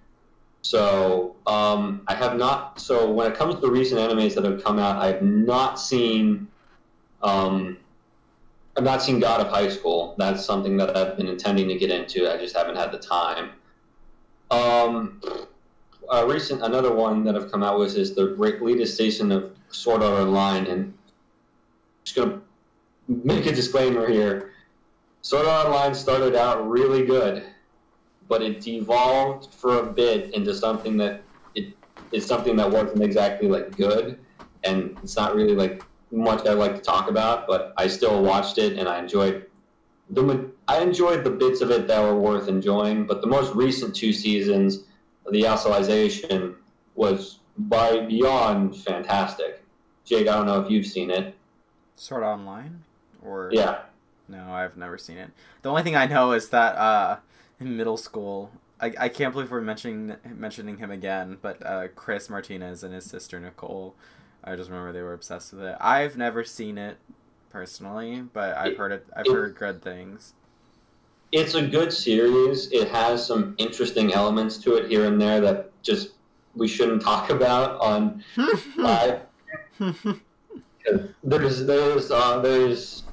So um, I have not. So when it comes to the recent animes that have come out, I have not seen. Um, I've not seen God of High School. That's something that I've been intending to get into. I just haven't had the time. Um, a recent another one that I've come out with is the latest season of Sword Art Online, and I'm just gonna make a disclaimer here. Sword Art Online started out really good but it devolved for a bit into something that it is something that wasn't exactly like good, and it's not really like much I like to talk about. But I still watched it and I enjoyed the I enjoyed the bits of it that were worth enjoying. But the most recent two seasons, the Alicization, was by beyond fantastic. Jake, I don't know if you've seen it. Sword Art Online, or yeah. No, I've never seen it. The only thing I know is that uh, in middle school. I, I can't believe we're mentioning mentioning him again, but uh, Chris Martinez and his sister Nicole. I just remember they were obsessed with it. I've never seen it personally, but I've heard it. I've heard good things. It's a good series. It has some interesting elements to it here and there that just we shouldn't talk about on *laughs* live. *laughs* there's there's uh, there's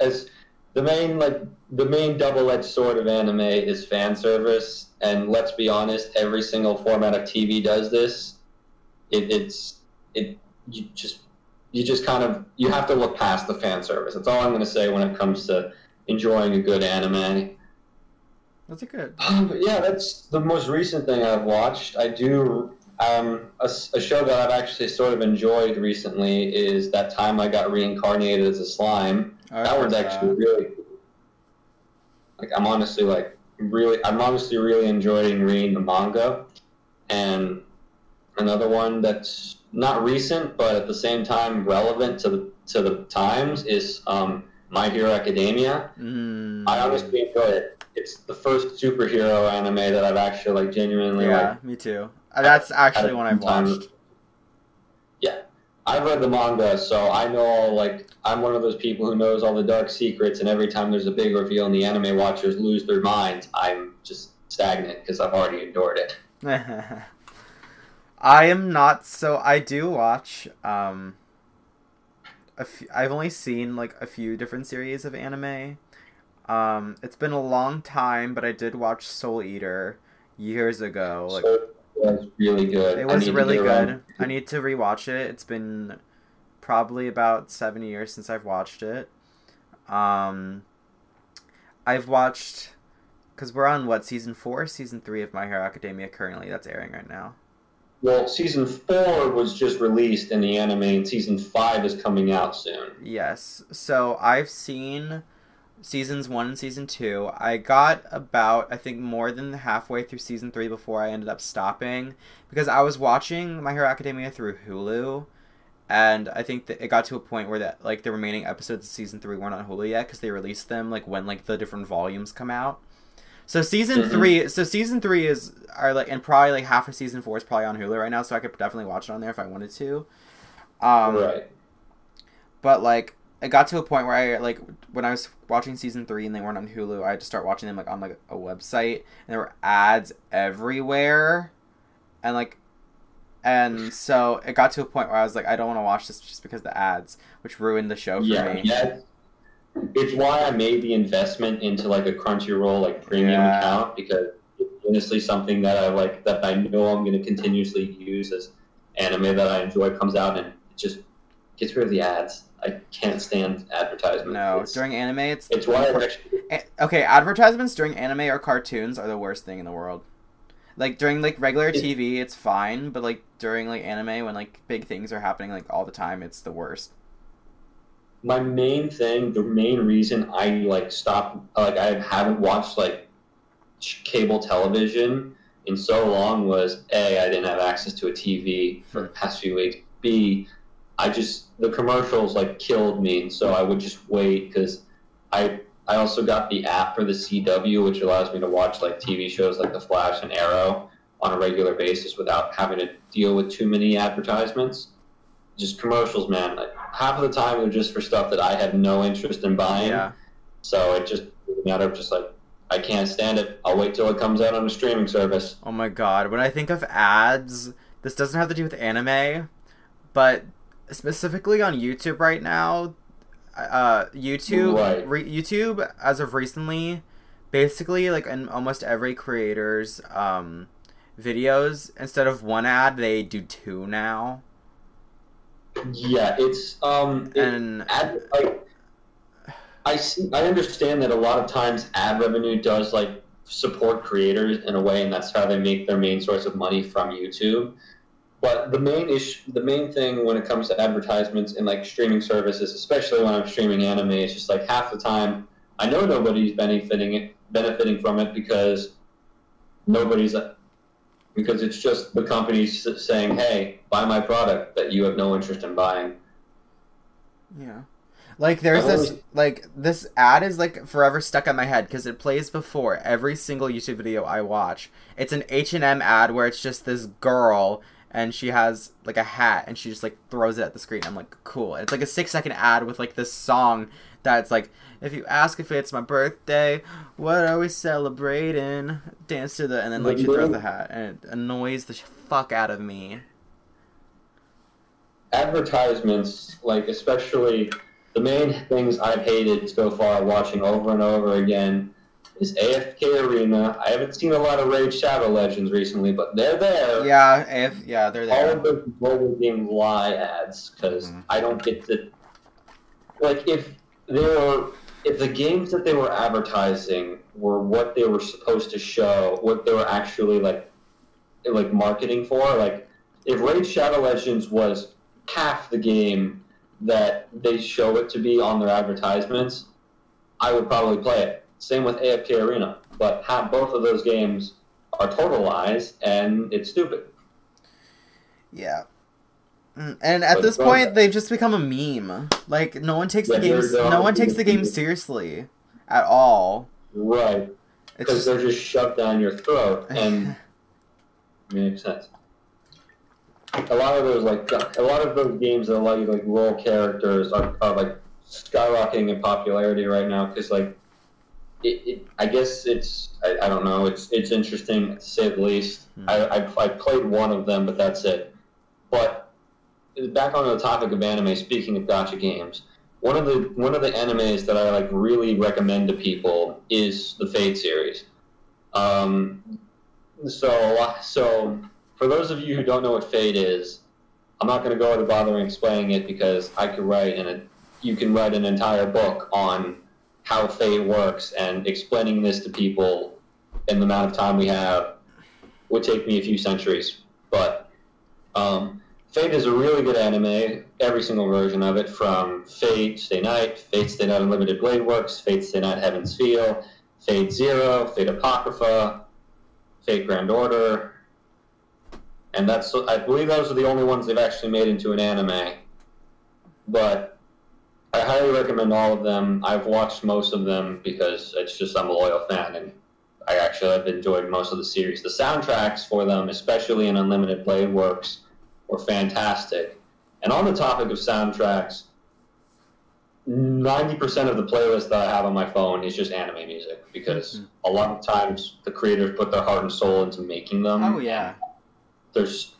as the main like the main double-edged sword of anime is fan service, and let's be honest, every single format of TV does this. It, it's it you just you just kind of you have to look past the fan service. That's all I'm going to say when it comes to enjoying a good anime. That's a good. *sighs* Um, yeah, that's the most recent thing I've watched. I do um, a, a show that I've actually sort of enjoyed recently is that time I got reincarnated as a slime. I've that one's heard actually really like I'm honestly like really I'm honestly really enjoying reading the manga. And another one that's not recent but at the same time relevant to the to the times is um, My Hero Academia. Mm. I honestly enjoy it. It's the first superhero anime that I've actually like genuinely yeah, like. me too. That's actually one I've watched. I've read the manga, so I know all like I'm one of those people who knows all the dark secrets, and every time there's a big reveal and the anime watchers lose their minds, I'm just stagnant because I've already endured it. *laughs* I am not so I do watch um a few, I've only seen like a few different series of anime. Um it's been a long time, but I did watch Soul Eater years ago. Like so was really good. it was really good. I need to rewatch it. It's been probably about 7 years since I've watched it. Um I've watched cuz we're on what season 4, season 3 of My Hero Academia currently that's airing right now. Well, season four was just released in the anime, and season five is coming out soon. Yes. So I've seen seasons one and season two. I got about, I think, more than halfway through season three before I ended up stopping because I was watching My Hero Academia through Hulu. And I think that it got to a point where that like the remaining episodes of season three weren't on Hulu yet because they released them like when like the different volumes come out. So season Mhm. three, so season three is are like and probably like half of season four is probably on Hulu right now, so I could definitely watch it on there if I wanted to. Um, right. but like it got to a point where I like when I was watching season three and they weren't on Hulu, I had to start watching them like on like a website and there were ads everywhere, and like, and so it got to a point where I was like, I don't want to watch this just because of the ads, which ruined the show for Yeah, me. yeah. It's why I made the investment into like a Crunchyroll like premium Yeah. account because it's honestly something that I like that I know I'm going to continuously use as anime that I enjoy comes out and it just gets rid of the ads. I can't stand advertisements. No, it's, during anime, it's it's why I actually okay, advertisements during anime or cartoons are the worst thing in the world. Like during like regular It- TV, it's fine, but like during like anime when like big things are happening like all the time, it's the worst. my main thing, the main reason I like stopped, like I haven't watched like cable television in so long was a I didn't have access to a TV for the past few weeks. B I just the commercials like killed me, and so I would just wait because I I also got the app for the CW, which allows me to watch like TV shows like The Flash and Arrow on a regular basis without having to deal with too many advertisements. Just commercials, man. Like half of the time they're just for stuff that I have no interest in buying. Yeah. So it just out of just like I can't stand it. I'll wait till it comes out on a streaming service. Oh my god, when I think of ads, this doesn't have to do with anime, but specifically on YouTube right now, uh, YouTube, Right. re- YouTube as of recently, basically like in almost every creator's um videos, instead of one ad, they do two now, Yeah, it's um it, and ad, like I see I understand that a lot of times ad revenue does like support creators in a way and that's how they make their main source of money from YouTube. But the main issue the main thing when it comes to advertisements and like streaming services, especially when I'm streaming anime, it's just like half the time I know nobody's benefiting it benefiting from it because nobody's because it's just the companies saying, "Hey, buy my product that you have no interest in buying." Yeah. Like there's this like this ad is like forever stuck in my head because it plays before every single YouTube video I watch. It's an H&M ad where it's just this girl and she has like a hat and she just like throws it at the screen. I'm like, cool. And it's like a 6 second ad with like this song that's like if you ask if it's my birthday, what are we celebrating? Dance to the and then like she throws the hat and it annoys the fuck out of me. advertisements, like especially the main things I've hated so far, watching over and over again, is AFK Arena. I haven't seen a lot of Raid Shadow Legends recently, but they're there. Yeah, if yeah, they're there. All of those mobile game lie ads because Mhm. I don't get to. Like if there were, if the games that they were advertising were what they were supposed to show, what they were actually like like marketing for. Like if Raid Shadow Legends was half the game that they show it to be on their advertisements, I would probably play it. Same with AFK Arena, but have both of those games are total lies and it's stupid. Yeah. Mm, And at But this point, not- they've just become a meme. Like no one takes the Yeah, they're- games. No one takes the the game seriously, at all. Right. Because they're just shoved down your throat *laughs* and makes sense. A lot of those like a lot of those games that allow you to like roll characters are, are like skyrocketing in popularity right now because like it, it I guess it's I, I don't know it's it's interesting to say the least. Hmm. I, I I played one of them but that's it. But back on the topic of anime, speaking of gacha games, one of the one of the animes that I like really recommend to people is the Fate series. Um, so so for those of you who don't know what Fate is, I'm not going to go into bothering explaining it because I could write and you can write an entire book on how Fate works and explaining this to people in the amount of time we have would take me a few centuries. But um, Fate is a really good anime. Every single version of it, from Fate Stay Night, Fate Stay Night Unlimited Blade Works, Fate Stay Night Heaven's Feel, Fate Zero, Fate Apocrypha, Fate Grand Order, and that's I believe those are the only ones they've actually made into an anime. But highly recommend all of them. I've watched most of them because it's just I'm a loyal fan and I actually have enjoyed most of the series. The soundtracks for them, especially in Unlimited Blade Works, were fantastic. And on the topic of soundtracks, 90% of the playlist that I have on my phone is just anime music because Mhm. a lot of times the creators put their heart and soul into making them. oh yeah. There's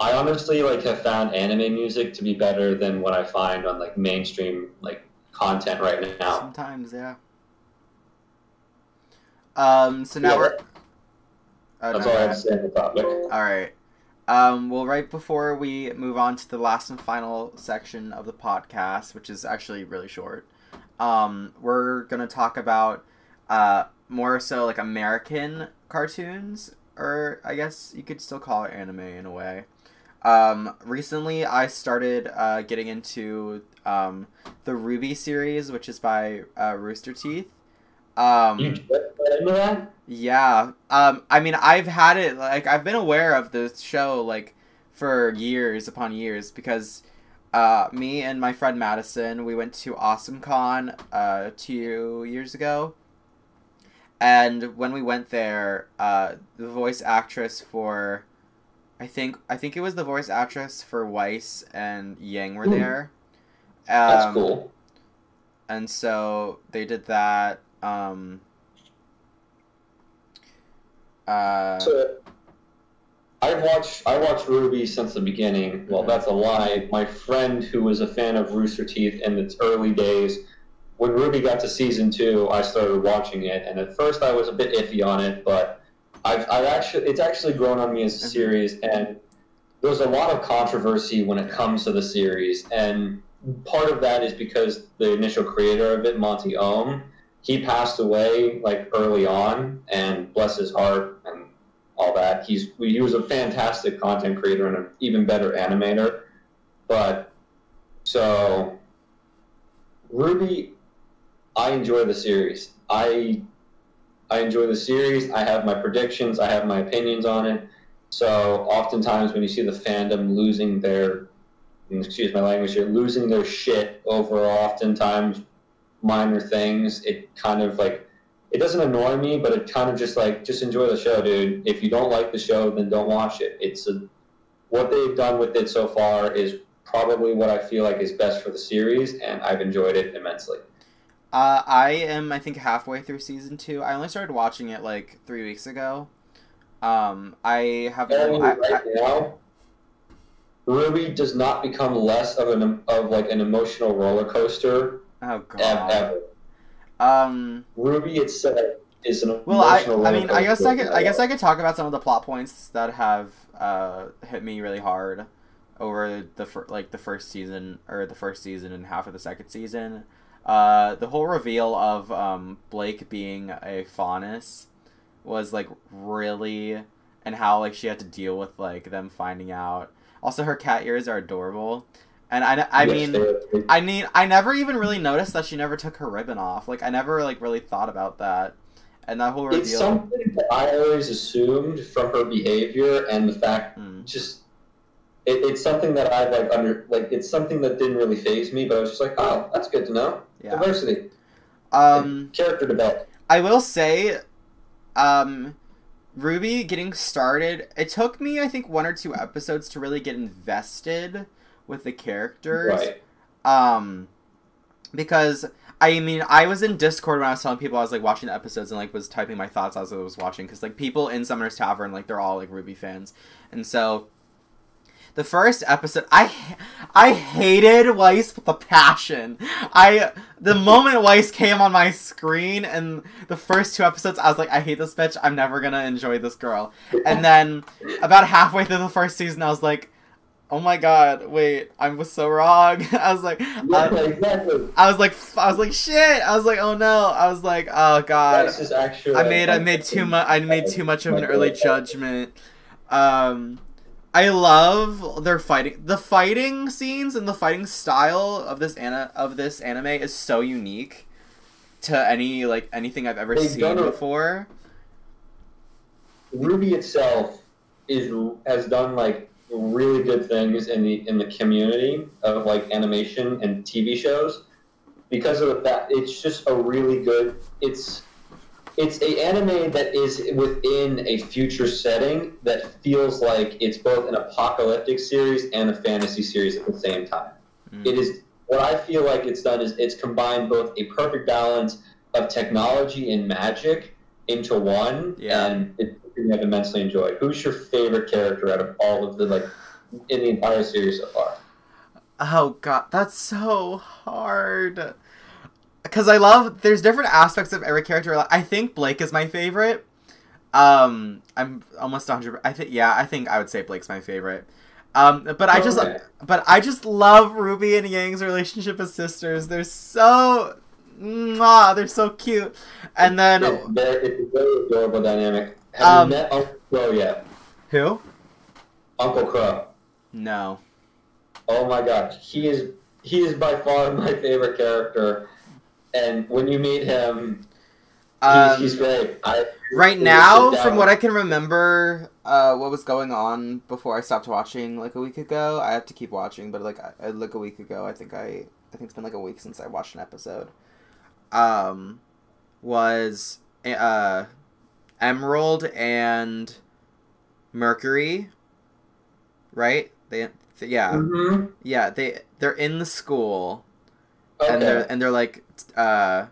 I honestly like have found anime music to be better than what I find on like mainstream like content right now. Sometimes, yeah. Um. So now Yeah, we're. Oh, That's no, all I have to say on the topic. All right. Um, well, right before we move on to the last and final section of the podcast, which is actually really short, um, we're gonna talk about uh, more so like American cartoons, or I guess you could still call it anime in a way. Um, recently, I started uh, getting into um, the RWBY series, which is by uh, Rooster Teeth. Um, You just that? yeah. Um I mean I've had it like I've been aware of the show like for years upon years because uh me and my friend Madison we went to AwesomeCon uh 2 years ago. And when we went there, uh the voice actress for I think I think it was the voice actress for Weiss and Yang were Hmm. there. That's Um, cool. and so they did that um uh So I watched I watched RWBY since the beginning. Well, that's a lie. My friend who was a fan of Rooster Teeth in its early days, when RWBY got to season two, I started watching it, and at first I was a bit iffy on it, but I've, I've actually it's actually grown on me as a series, and there's a lot of controversy when it comes to the series, and part of that is because the initial creator of it, Monty Oum, he passed away like early on, and bless his heart and all that. He's he was a fantastic content creator and an even better animator. But so RWBY, I enjoy the series. I I enjoy the series. I have my predictions. I have my opinions on it. So oftentimes when you see the fandom losing their excuse my language here, losing their shit over oftentimes minor things, it kind of like it doesn't annoy me, but it kind of just like just enjoy the show, dude. If you don't like the show, then don't watch it. It's a what they've done with it so far is probably what I feel like is best for the series, and I've enjoyed it immensely. Uh, I am, I think, halfway through season two. I only started watching it like three weeks ago. Um, I have no. I, right I, now, RWBY does not become less of an of like an emotional roller coaster oh god. ever. Um. RWBY itself is an Well, I, I mean, I guess I could, I guess I could talk about some of the plot points that have uh hit me really hard over the fir- like the first season or the first season and half of the second season. Uh, the whole reveal of um, Blake being a faunus was like really, and how like she had to deal with like them finding out. Also, her cat ears are adorable, and I, I mean, I mean, I never even really noticed that she never took her ribbon off. Like, I never like really thought about that, and that whole reveal. it's something that I always assumed from her behavior and the fact Hmm. just it, it's something that I like under like it's something that didn't really phase me, but I was just like, oh, that's good to know. yeah. Diversity, Um, character development. I will say, um, RWBY getting started. It took me, I think, one or two episodes to really get invested with the characters. Right. Um, because I mean, I was in Discord when I was telling people I was like watching the episodes and like was typing my thoughts as I was watching because like people in Summoner's Tavern like they're all like RWBY fans, and so the first episode I I hated Weiss with a passion. I the moment Weiss came on my screen and the first two episodes I was like I hate this bitch. I'm never gonna enjoy this girl. And *laughs* then about halfway through the first season I was like. Oh my god! Wait, I was so wrong. *laughs* I was like, Yeah, uh, exactly. I was like, I was like, shit. I was like, oh no. I was like, oh god. This is actually. I made, I made too much. I made too much of an early judgment. Um, I love their fighting. The fighting scenes and the fighting style of this ana- of this anime is so unique to any like anything I've ever They've seen before. RWBY itself is has done like really good things in the in the community of like animation and TV shows because of that. It's just a really good. It's it's a anime that is within a future setting that feels like it's both an apocalyptic series and a fantasy series at the same time. Mm. It is what I feel like it's done is it's combined both a perfect balance of technology and magic into one, Yeah. and it's something I've immensely enjoyed. Who's your favorite character out of all of the like in the entire series so far? Oh god, that's so hard. Cuz I love there's different aspects of every character. I think Blake is my favorite. Um I'm almost 100 I think yeah, I think I would say Blake's my favorite. Um but I just Okay. but I just love Ruby and Yang's relationship as sisters. They're so mwah, they're so cute. And then It's, very, it's a very adorable dynamic. Have Um, you met Uncle Qrow yet? who? Uncle Qrow. No. Oh my gosh, he is he is by far *laughs* my favorite character, and when you meet him, he's, Um, he's great. I right now from what i can remember uh what was going on before i stopped watching like a week ago i have to keep watching but like I, like a week ago i think i i think it's been like a week since i watched an episode um was uh emerald and mercury right they yeah Mhm. yeah they they're in the school Okay. and they're and they're like uh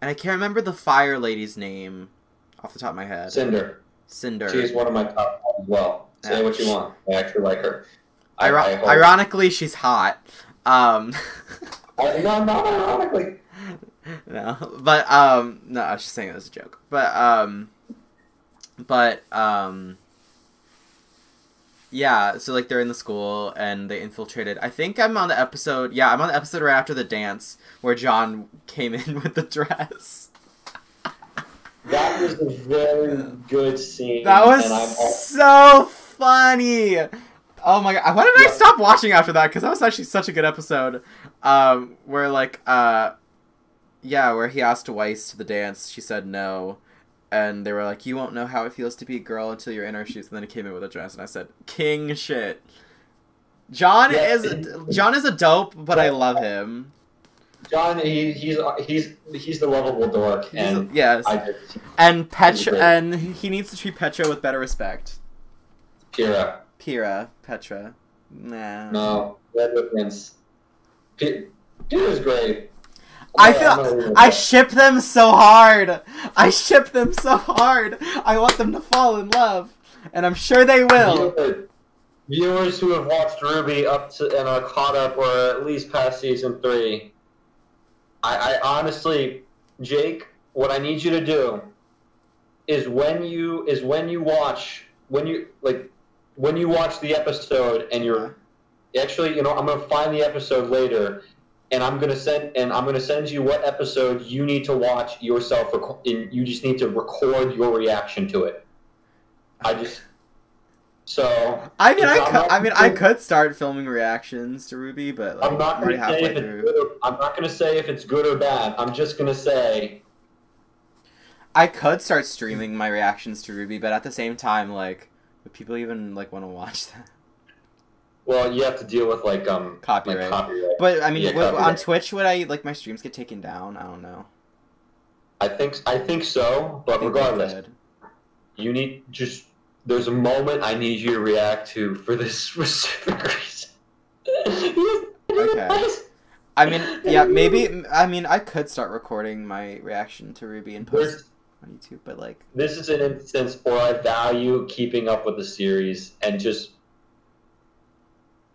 and i can't remember the fire lady's name off the top of my head Cinder. cinder She's one of my top as well. Say Yeah. what you want. I actually like her. I, Iro- I ironically she's hot um *laughs* I, no, not ironically. no but um no i was just saying it as a joke but um but um yeah so like they're in the school and they infiltrated i think i'm on the episode yeah i'm on the episode right after the dance where Jaune came *laughs* in with the dress That was a very good scene. That was all, so funny. Oh my god! Why did I stop watching after that? Because that was actually such a good episode. Um, where like, uh, yeah, where he asked Weiss to the dance, she said no, and they were like, "You won't know how it feels to be a girl until you're in our shoes." And then he came in with a dress, and I said, "King shit." Jaune Yeah. is Jaune is a dope, but I love him. Jaune, he, he's he's he's the lovable dork, He's and yes, just and Petra, and he needs to treat Petra with better respect. Kira. Pyrrha, Petra, nah. No, Red Prince. P- Kira's great. I feel- I'm gonna leave it I ship them so hard. I ship them so hard. I want them to fall in love, and I'm sure they will. Viewers- Viewers who have watched RWBY up to and are caught up or at least past season three, I, I honestly, Jake, what I need you to do is when you is when you watch when you like when you watch the episode and you're actually you know I'm gonna find the episode later and I'm gonna send and I'm gonna send you what episode you need to watch yourself. Rec- and you just need to record your reaction to it. I just so I mean, I could, I mean, I could start filming reactions to RWBY, but like, I'm not gonna say if it's good or, I'm not gonna say if it's good or bad. I'm just gonna say I could start streaming my reactions to RWBY, but at the same time, like, would people even like want to watch that? Well, you have to deal with like um Copyright. Like copyright. But I mean, Yeah, would- on. Twitch, would I like my streams get taken down? I don't know. I think I think so, but think regardless, you need just there's a moment I need you to react to for this *laughs* specific reason. Okay. I mean, yeah, maybe. I mean, I could start recording my reaction to RWBY and post There's, on YouTube, but like, this is an instance where I value keeping up with the series and just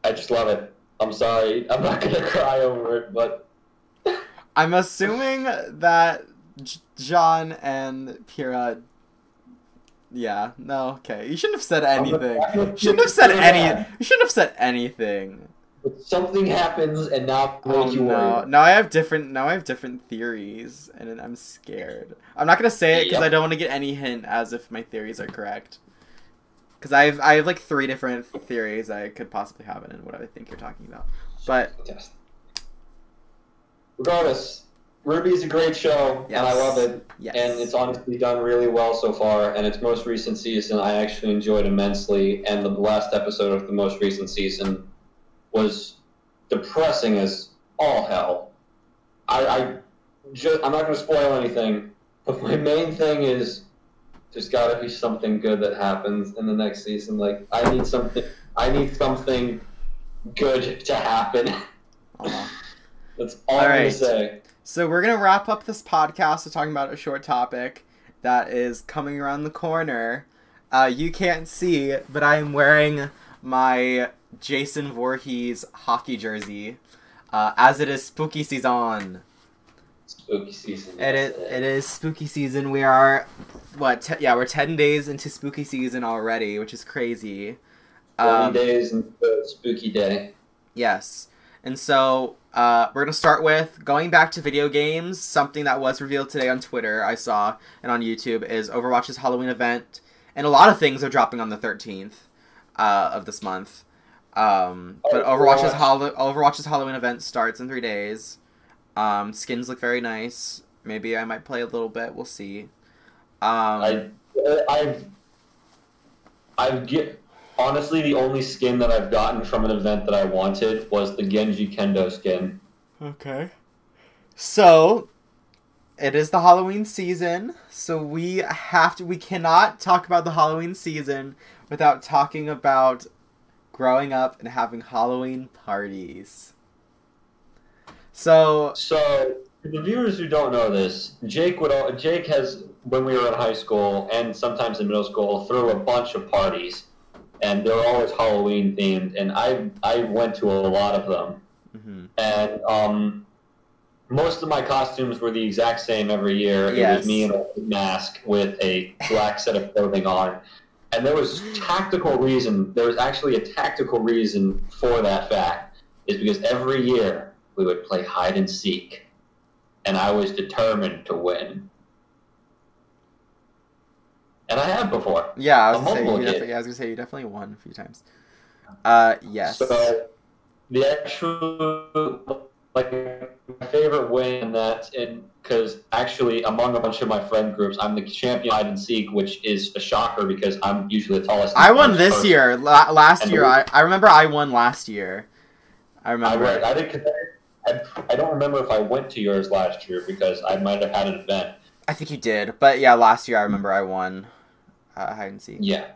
I just love it. I'm sorry, I'm not gonna *laughs* cry over it, but I'm assuming that J- Jaune and Pyrrha. Yeah. No. Okay. You shouldn't have said anything. You shouldn't have said any. You shouldn't have said anything. Something happens and now Oh you no! Now I have different. Now I have different theories, and I'm scared. I'm not gonna say it because. I don't want to get any hint as if my theories are correct. Because I have I have like three different theories I could possibly have it in what I think you're talking about. But Yes. Regardless, RWBY is a great show, and I love it. yes, And it's honestly done really well so far. And its most recent season, I actually enjoyed immensely. And the last episode of the most recent season was depressing as all hell. I, I just, I'm not going to spoil anything, but my main thing is there's got to be something good that happens in the next season. Like I need something. I need something good to happen. Aw. *laughs* That's all, All I'm right. going to say. So we're gonna wrap up this podcast with talking about a short topic that is coming around the corner. Uh, you can't see, but I am wearing my Jason Voorhees hockey jersey, uh, as it is spooky season. Spooky season. It is. It is spooky season. We are, what? Te- yeah, we're ten days into spooky season already, which is crazy. 20 Um, days until spooky day. Yes. And so uh, we're going to start with going back to video games. Something that was revealed today on Twitter, I saw, and on YouTube, is Overwatch's Halloween event. And a lot of things are dropping on the 13th uh, of this month. Um, but Overwatch's, Overwatch. Hall- Overwatch's Halloween event starts in three days. Um, skins look very nice. Maybe I might play a little bit. We'll see. Um, I, I've, I've get honestly the only skin that I've gotten from an event that I wanted was the Genji Kendo skin. Okay. So, it is the Halloween season, so we have to we cannot talk about the Halloween season without talking about growing up and having Halloween parties. So, So, the viewers who don't know this, Jake would Jake has when we were in high school and sometimes in middle school threw a bunch of parties, and they're always Halloween themed, and I I went to a lot of them. mhm. and um, most of my costumes were the exact same every year. It was me in a mask with a black set of clothing on, and there was tactical reason. There was actually a tactical reason for that fact, is because every year we would play hide and seek, and I was determined to win. And I have before. yeah, I was gonna say you definitely. I was gonna say you definitely won a few times. Uh, yes. So the actual like my favorite win in that in because actually among a bunch of my friend groups I'm the champion hide and seek, which is a shocker because I'm usually the tallest. I won this person. year. La- last And year, I, I remember I won last year. I I, remember. went, I did. I, I don't remember if I went to yours last year because I might have had an event. I think you did, but yeah, last year I remember I won uh, hide and seek. Yeah.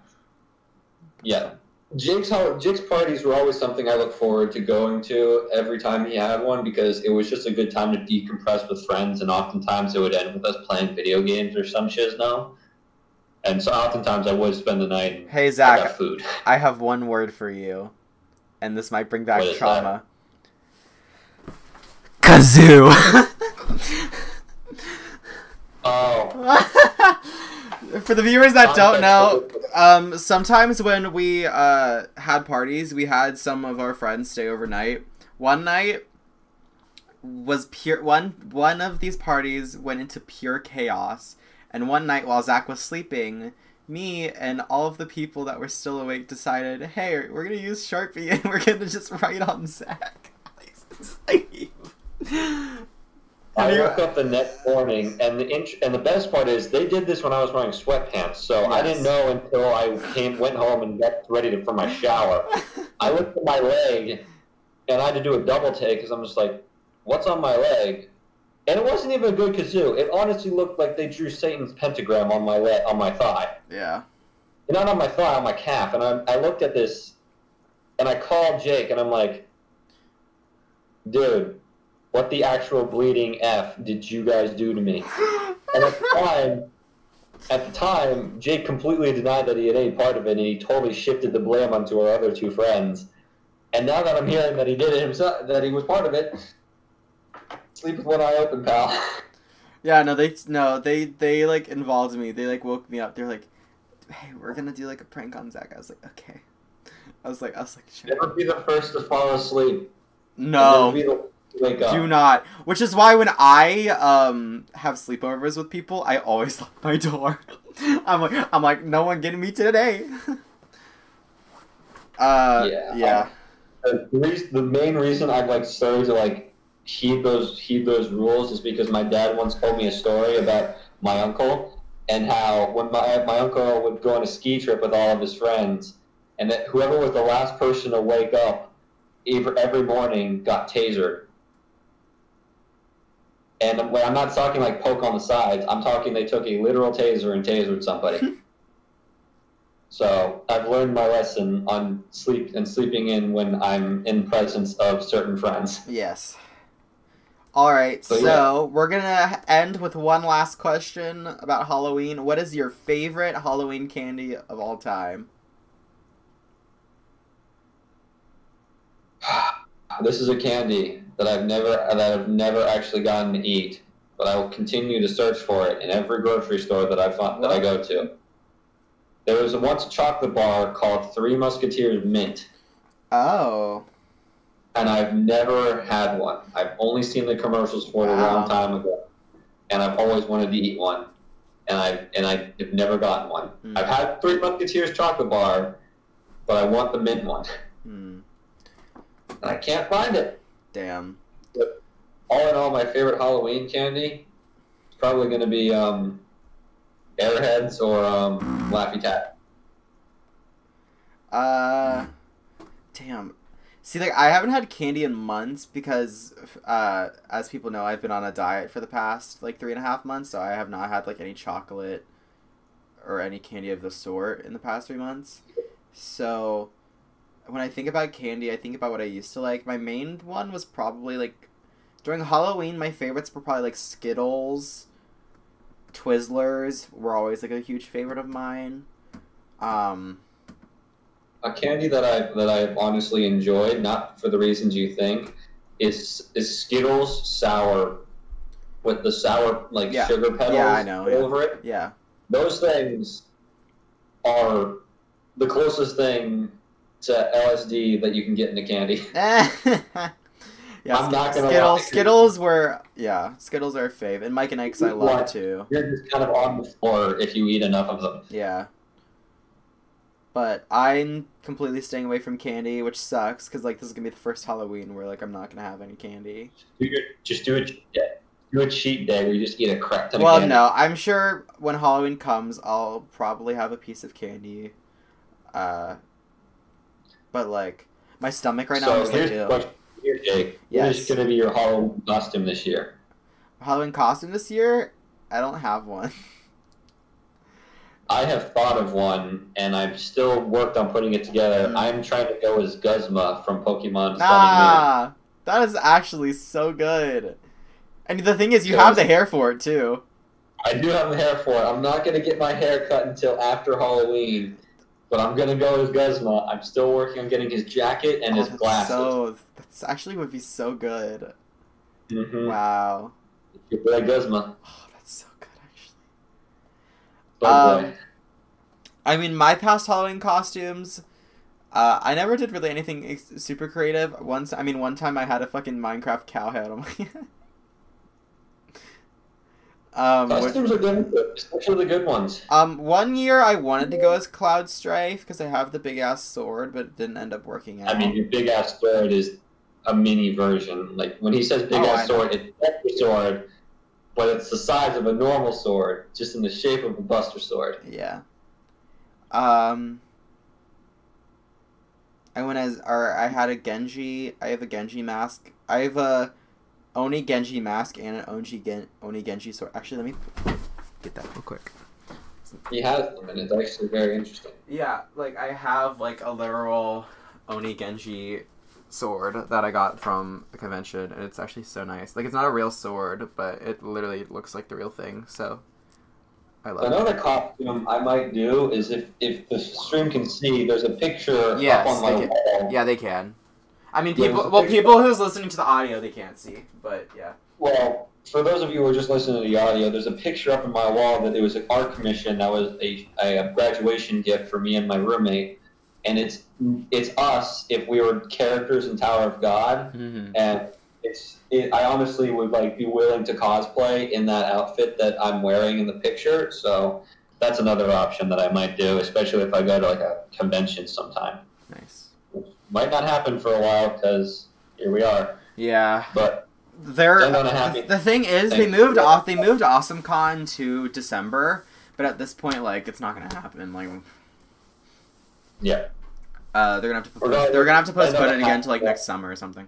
Yeah. Jake's Jake's parties were always something I look forward to going to every time he had one because it was just a good time to decompress with friends, and oftentimes it would end with us playing video games or some shiz no. And so oftentimes I would spend the night. Hey Zach, food. I have one word for you, and this might bring back trauma. Kazoo. *laughs* Oh, *laughs* for the viewers that don't know, um, sometimes when we uh, had parties, we had some of our friends stay overnight. One night, was pure one one of these parties went into pure chaos. And one night while zach was sleeping me and all of the people that were still awake decided hey we're gonna use sharpie and *laughs* we're gonna just write on zach *laughs* I woke up the next morning, and the int- and the best part is they did this when I was wearing sweatpants. So I didn't know until I came, went home, and got ready to, for my shower. *laughs* I looked at my leg, and I had to do a double take because I'm just like, "What's on my leg?" And it wasn't even a good kazoo. It honestly looked like they drew Satan's pentagram on my leg, on my thigh. yeah And not on my thigh, on my calf. And I, I looked at this, and I called Jake, and I'm like, "Dude, what the actual bleeding f did you guys do to me?" And at the *laughs* time, at the time, Jake completely denied that he had any part of it, and he totally shifted the blame onto our other two friends. And now that I'm hearing that he did it himself, that he was part of it, sleep with one eye open, pal. *laughs* Yeah, no, they no, they they like involved me. They like woke me up. They're like, "Hey, we're gonna do like a prank on Zach." I was like, "Okay." I was like, I was like, sure. Never be the first to fall asleep. "No, Never be the first to wake up. do not." Which is why when I um have sleepovers with people, I always *laughs* lock my door. I'm like, I'm like, no one getting me today. *laughs* uh, Yeah. yeah, the, reason, the main reason I've like started to like heed those heed those rules is because my dad once told me a story about my uncle and how when my my uncle would go on a ski trip with all of his friends and that whoever was the last person to wake up every, every morning got tasered. And I'm, I'm not talking like poke on the sides. I'm talking they took a literal taser and tasered somebody. *laughs* So I've learned my lesson on sleep and sleeping in when I'm in presence of certain friends. yes. All right, So, so, yeah. we're gonna end with one last question about Halloween. What is your favorite Halloween candy of all time? *sighs* *sighs* *sighs* This is a candy that I've never that I've never actually gotten to eat, but I will continue to search for it in every grocery store that I find that I go to. There was once a chocolate bar called Three Musketeers Mint, Oh, and I've never had one. I've only seen the commercials for it a long time ago, and I've always wanted to eat one, and I and I have never gotten one. Hmm. I've had Three Musketeers chocolate bar, but I want the mint one, hmm. I can't find it. damn. All in all, my favorite Halloween candy is probably going to be um, Airheads or um, Laffy Taffy. Uh, damn. See, like I haven't had candy in months because, uh, as people know, I've been on a diet for the past like three and a half months, so I have not had like any chocolate or any candy of the sort in the past three months. So, when I think about candy, I think about what I used to like. My main one was probably like during Halloween. My favorites were probably like Skittles, Twizzlers were always like a huge favorite of mine. Um. A candy that I that I've honestly enjoyed, not for the reasons you think, is is Skittles sour with the sour like Yeah. sugar petals Yeah, I know, yeah. over it. Yeah. Those things are the closest thing to LSD that you can get in a candy. *laughs* yeah, I'm not gonna Skittles, lie. Skittles were yeah, Skittles are a fave, and Mike and Ike's I love too. You're just kind of on the floor if you eat enough of them. Yeah, but I'm completely staying away from candy, which sucks because like this is gonna be the first Halloween where like I'm not gonna have any candy. Just do it. day. Do a cheat day where you just eat a crap ton Well, of candy. no, I'm sure when Halloween comes, I'll probably have a piece of candy. Uh, but like my stomach right now so is like here's here, Jake. What Yes. is going to be your Halloween costume this year? Halloween costume this year. I don't have one. *laughs* I have thought of one, and I've still worked on putting it together. Hmm. I'm trying to go as Guzma from Pokemon Ah, that is actually so good. And the thing is, you have the hair for it too. I do have the hair for it. I'm not going to get my hair cut until after Halloween, but I'm to go as Guzma. I'm still working on getting his jacket and Oh, his that's glasses. So that's actually would be so good. Mhm. Wow. Your boy Guzma. Oh, that's so good actually. But Um. I mean, my past Halloween costumes, Uh, I never did really anything ex- super creative. Once, I mean, one time I had a fucking Minecraft cow head on my. *laughs* um, which- Costumes are good, especially the good ones. um, one year I wanted to go as Cloud Strife because I have the big ass sword, but it didn't end up working out. I mean, your big ass sword is a mini version. Like when he says big Oh, I ass know. sword, it's a sword, but it's the size of a normal sword, just in the shape of a Buster sword. Yeah. Um. I went as, or I had a Genji. I have a Genji mask. I have a Oni Genji mask and an Oni Gen Oni Genji sword. Actually, let me get that real quick. He has them, and it's actually very interesting. Yeah, like I have like a literal Oni Genji sword that I got from a convention, and it's actually so nice. Like it's not a real sword, but it literally looks like the real thing. So I love it. Another costume I might do is if if the stream can see, there's a picture Yes, up on my they wall. Yeah, they can. I mean, people. Well, people who's listening to the audio, they can't see. But yeah. Well, for those of you who are just listening to the audio, there's a picture up in my wall that it was an art commission that was a, a graduation gift for me and my roommate, and it's it's us if we were characters in Tower of God, Mm-hmm. and it's it, I honestly would like be willing to cosplay in that outfit that I'm wearing in the picture. So that's another option that I might do, especially if I go to like a convention sometime. Nice. Might not happen for a while because here we are, Yeah, but they're Stand happy- the thing is they moved you. off. They moved AwesomeCon to December, but at this point, like, it's not gonna happen. Like, yeah. uh, they're gonna have to Regardless, they're gonna have to stand postpone it again happy to like next summer or something.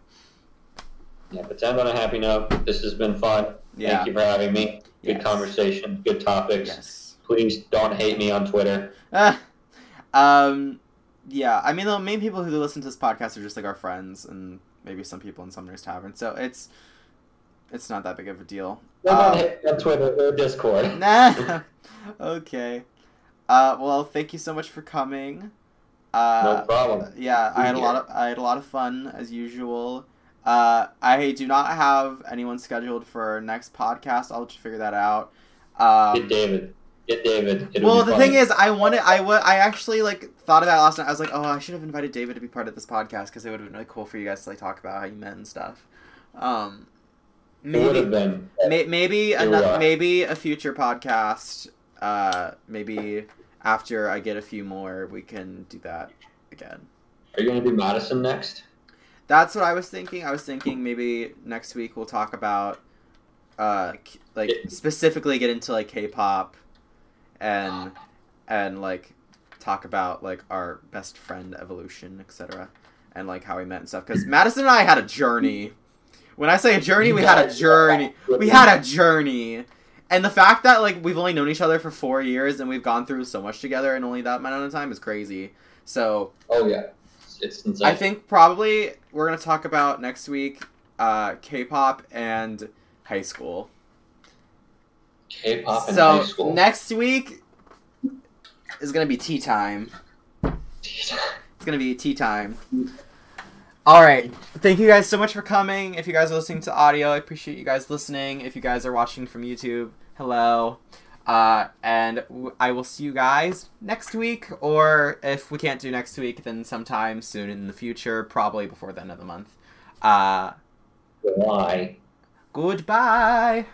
Yeah, but to end on a happy note, this has been fun. Yeah. Thank you for having me. Good Yes. conversation, good topics. Yes. Please don't hate me on Twitter. Ah. *laughs* um. Yeah, I mean the main people who listen to this podcast are just like our friends and maybe some people in Summoner's Tavern. So it's it's not that big of a deal. Don't Um, on Twitter or Discord. *laughs* Nah. okay. Uh, well, thank you so much for coming. Uh, no problem. yeah, I had a lot of I had a lot of fun as usual. Uh, I do not have anyone scheduled for our next podcast. I'll just figure that out. Get Um, David. Get David. It'll well, the thing is, I wanted I wa- I actually like thought about it last night. I was like, oh, I should have invited David to be part of this podcast because it would have been really cool for you guys to like talk about how you met and stuff. Um, it would have maybe been. May- maybe another, maybe a future podcast. Uh, maybe after I get a few more, we can do that again. Are you going to do Madison next? That's what I was thinking. I was thinking maybe next week we'll talk about, uh, like specifically get into like K-pop, and and like talk about like our best friend evolution, etc., and like how we met and stuff. Because Madison and I had a journey. When I say a journey, we had a journey. We had a journey. And the fact that like we've only known each other for four years and we've gone through so much together in only that amount of time is crazy. So Oh yeah, it's, insane. I think probably we're gonna talk about next week uh, K-pop and high school. K-pop in so high school. next week is gonna be tea time. It's gonna be tea time. All right. Thank you guys so much for coming. If you guys are listening to audio, I appreciate you guys listening. If you guys are watching from YouTube, hello. Uh, and w- I will see you guys next week, or if we can't do next week, then sometime soon in the future, probably before the end of the month. Uh, Why? goodbye.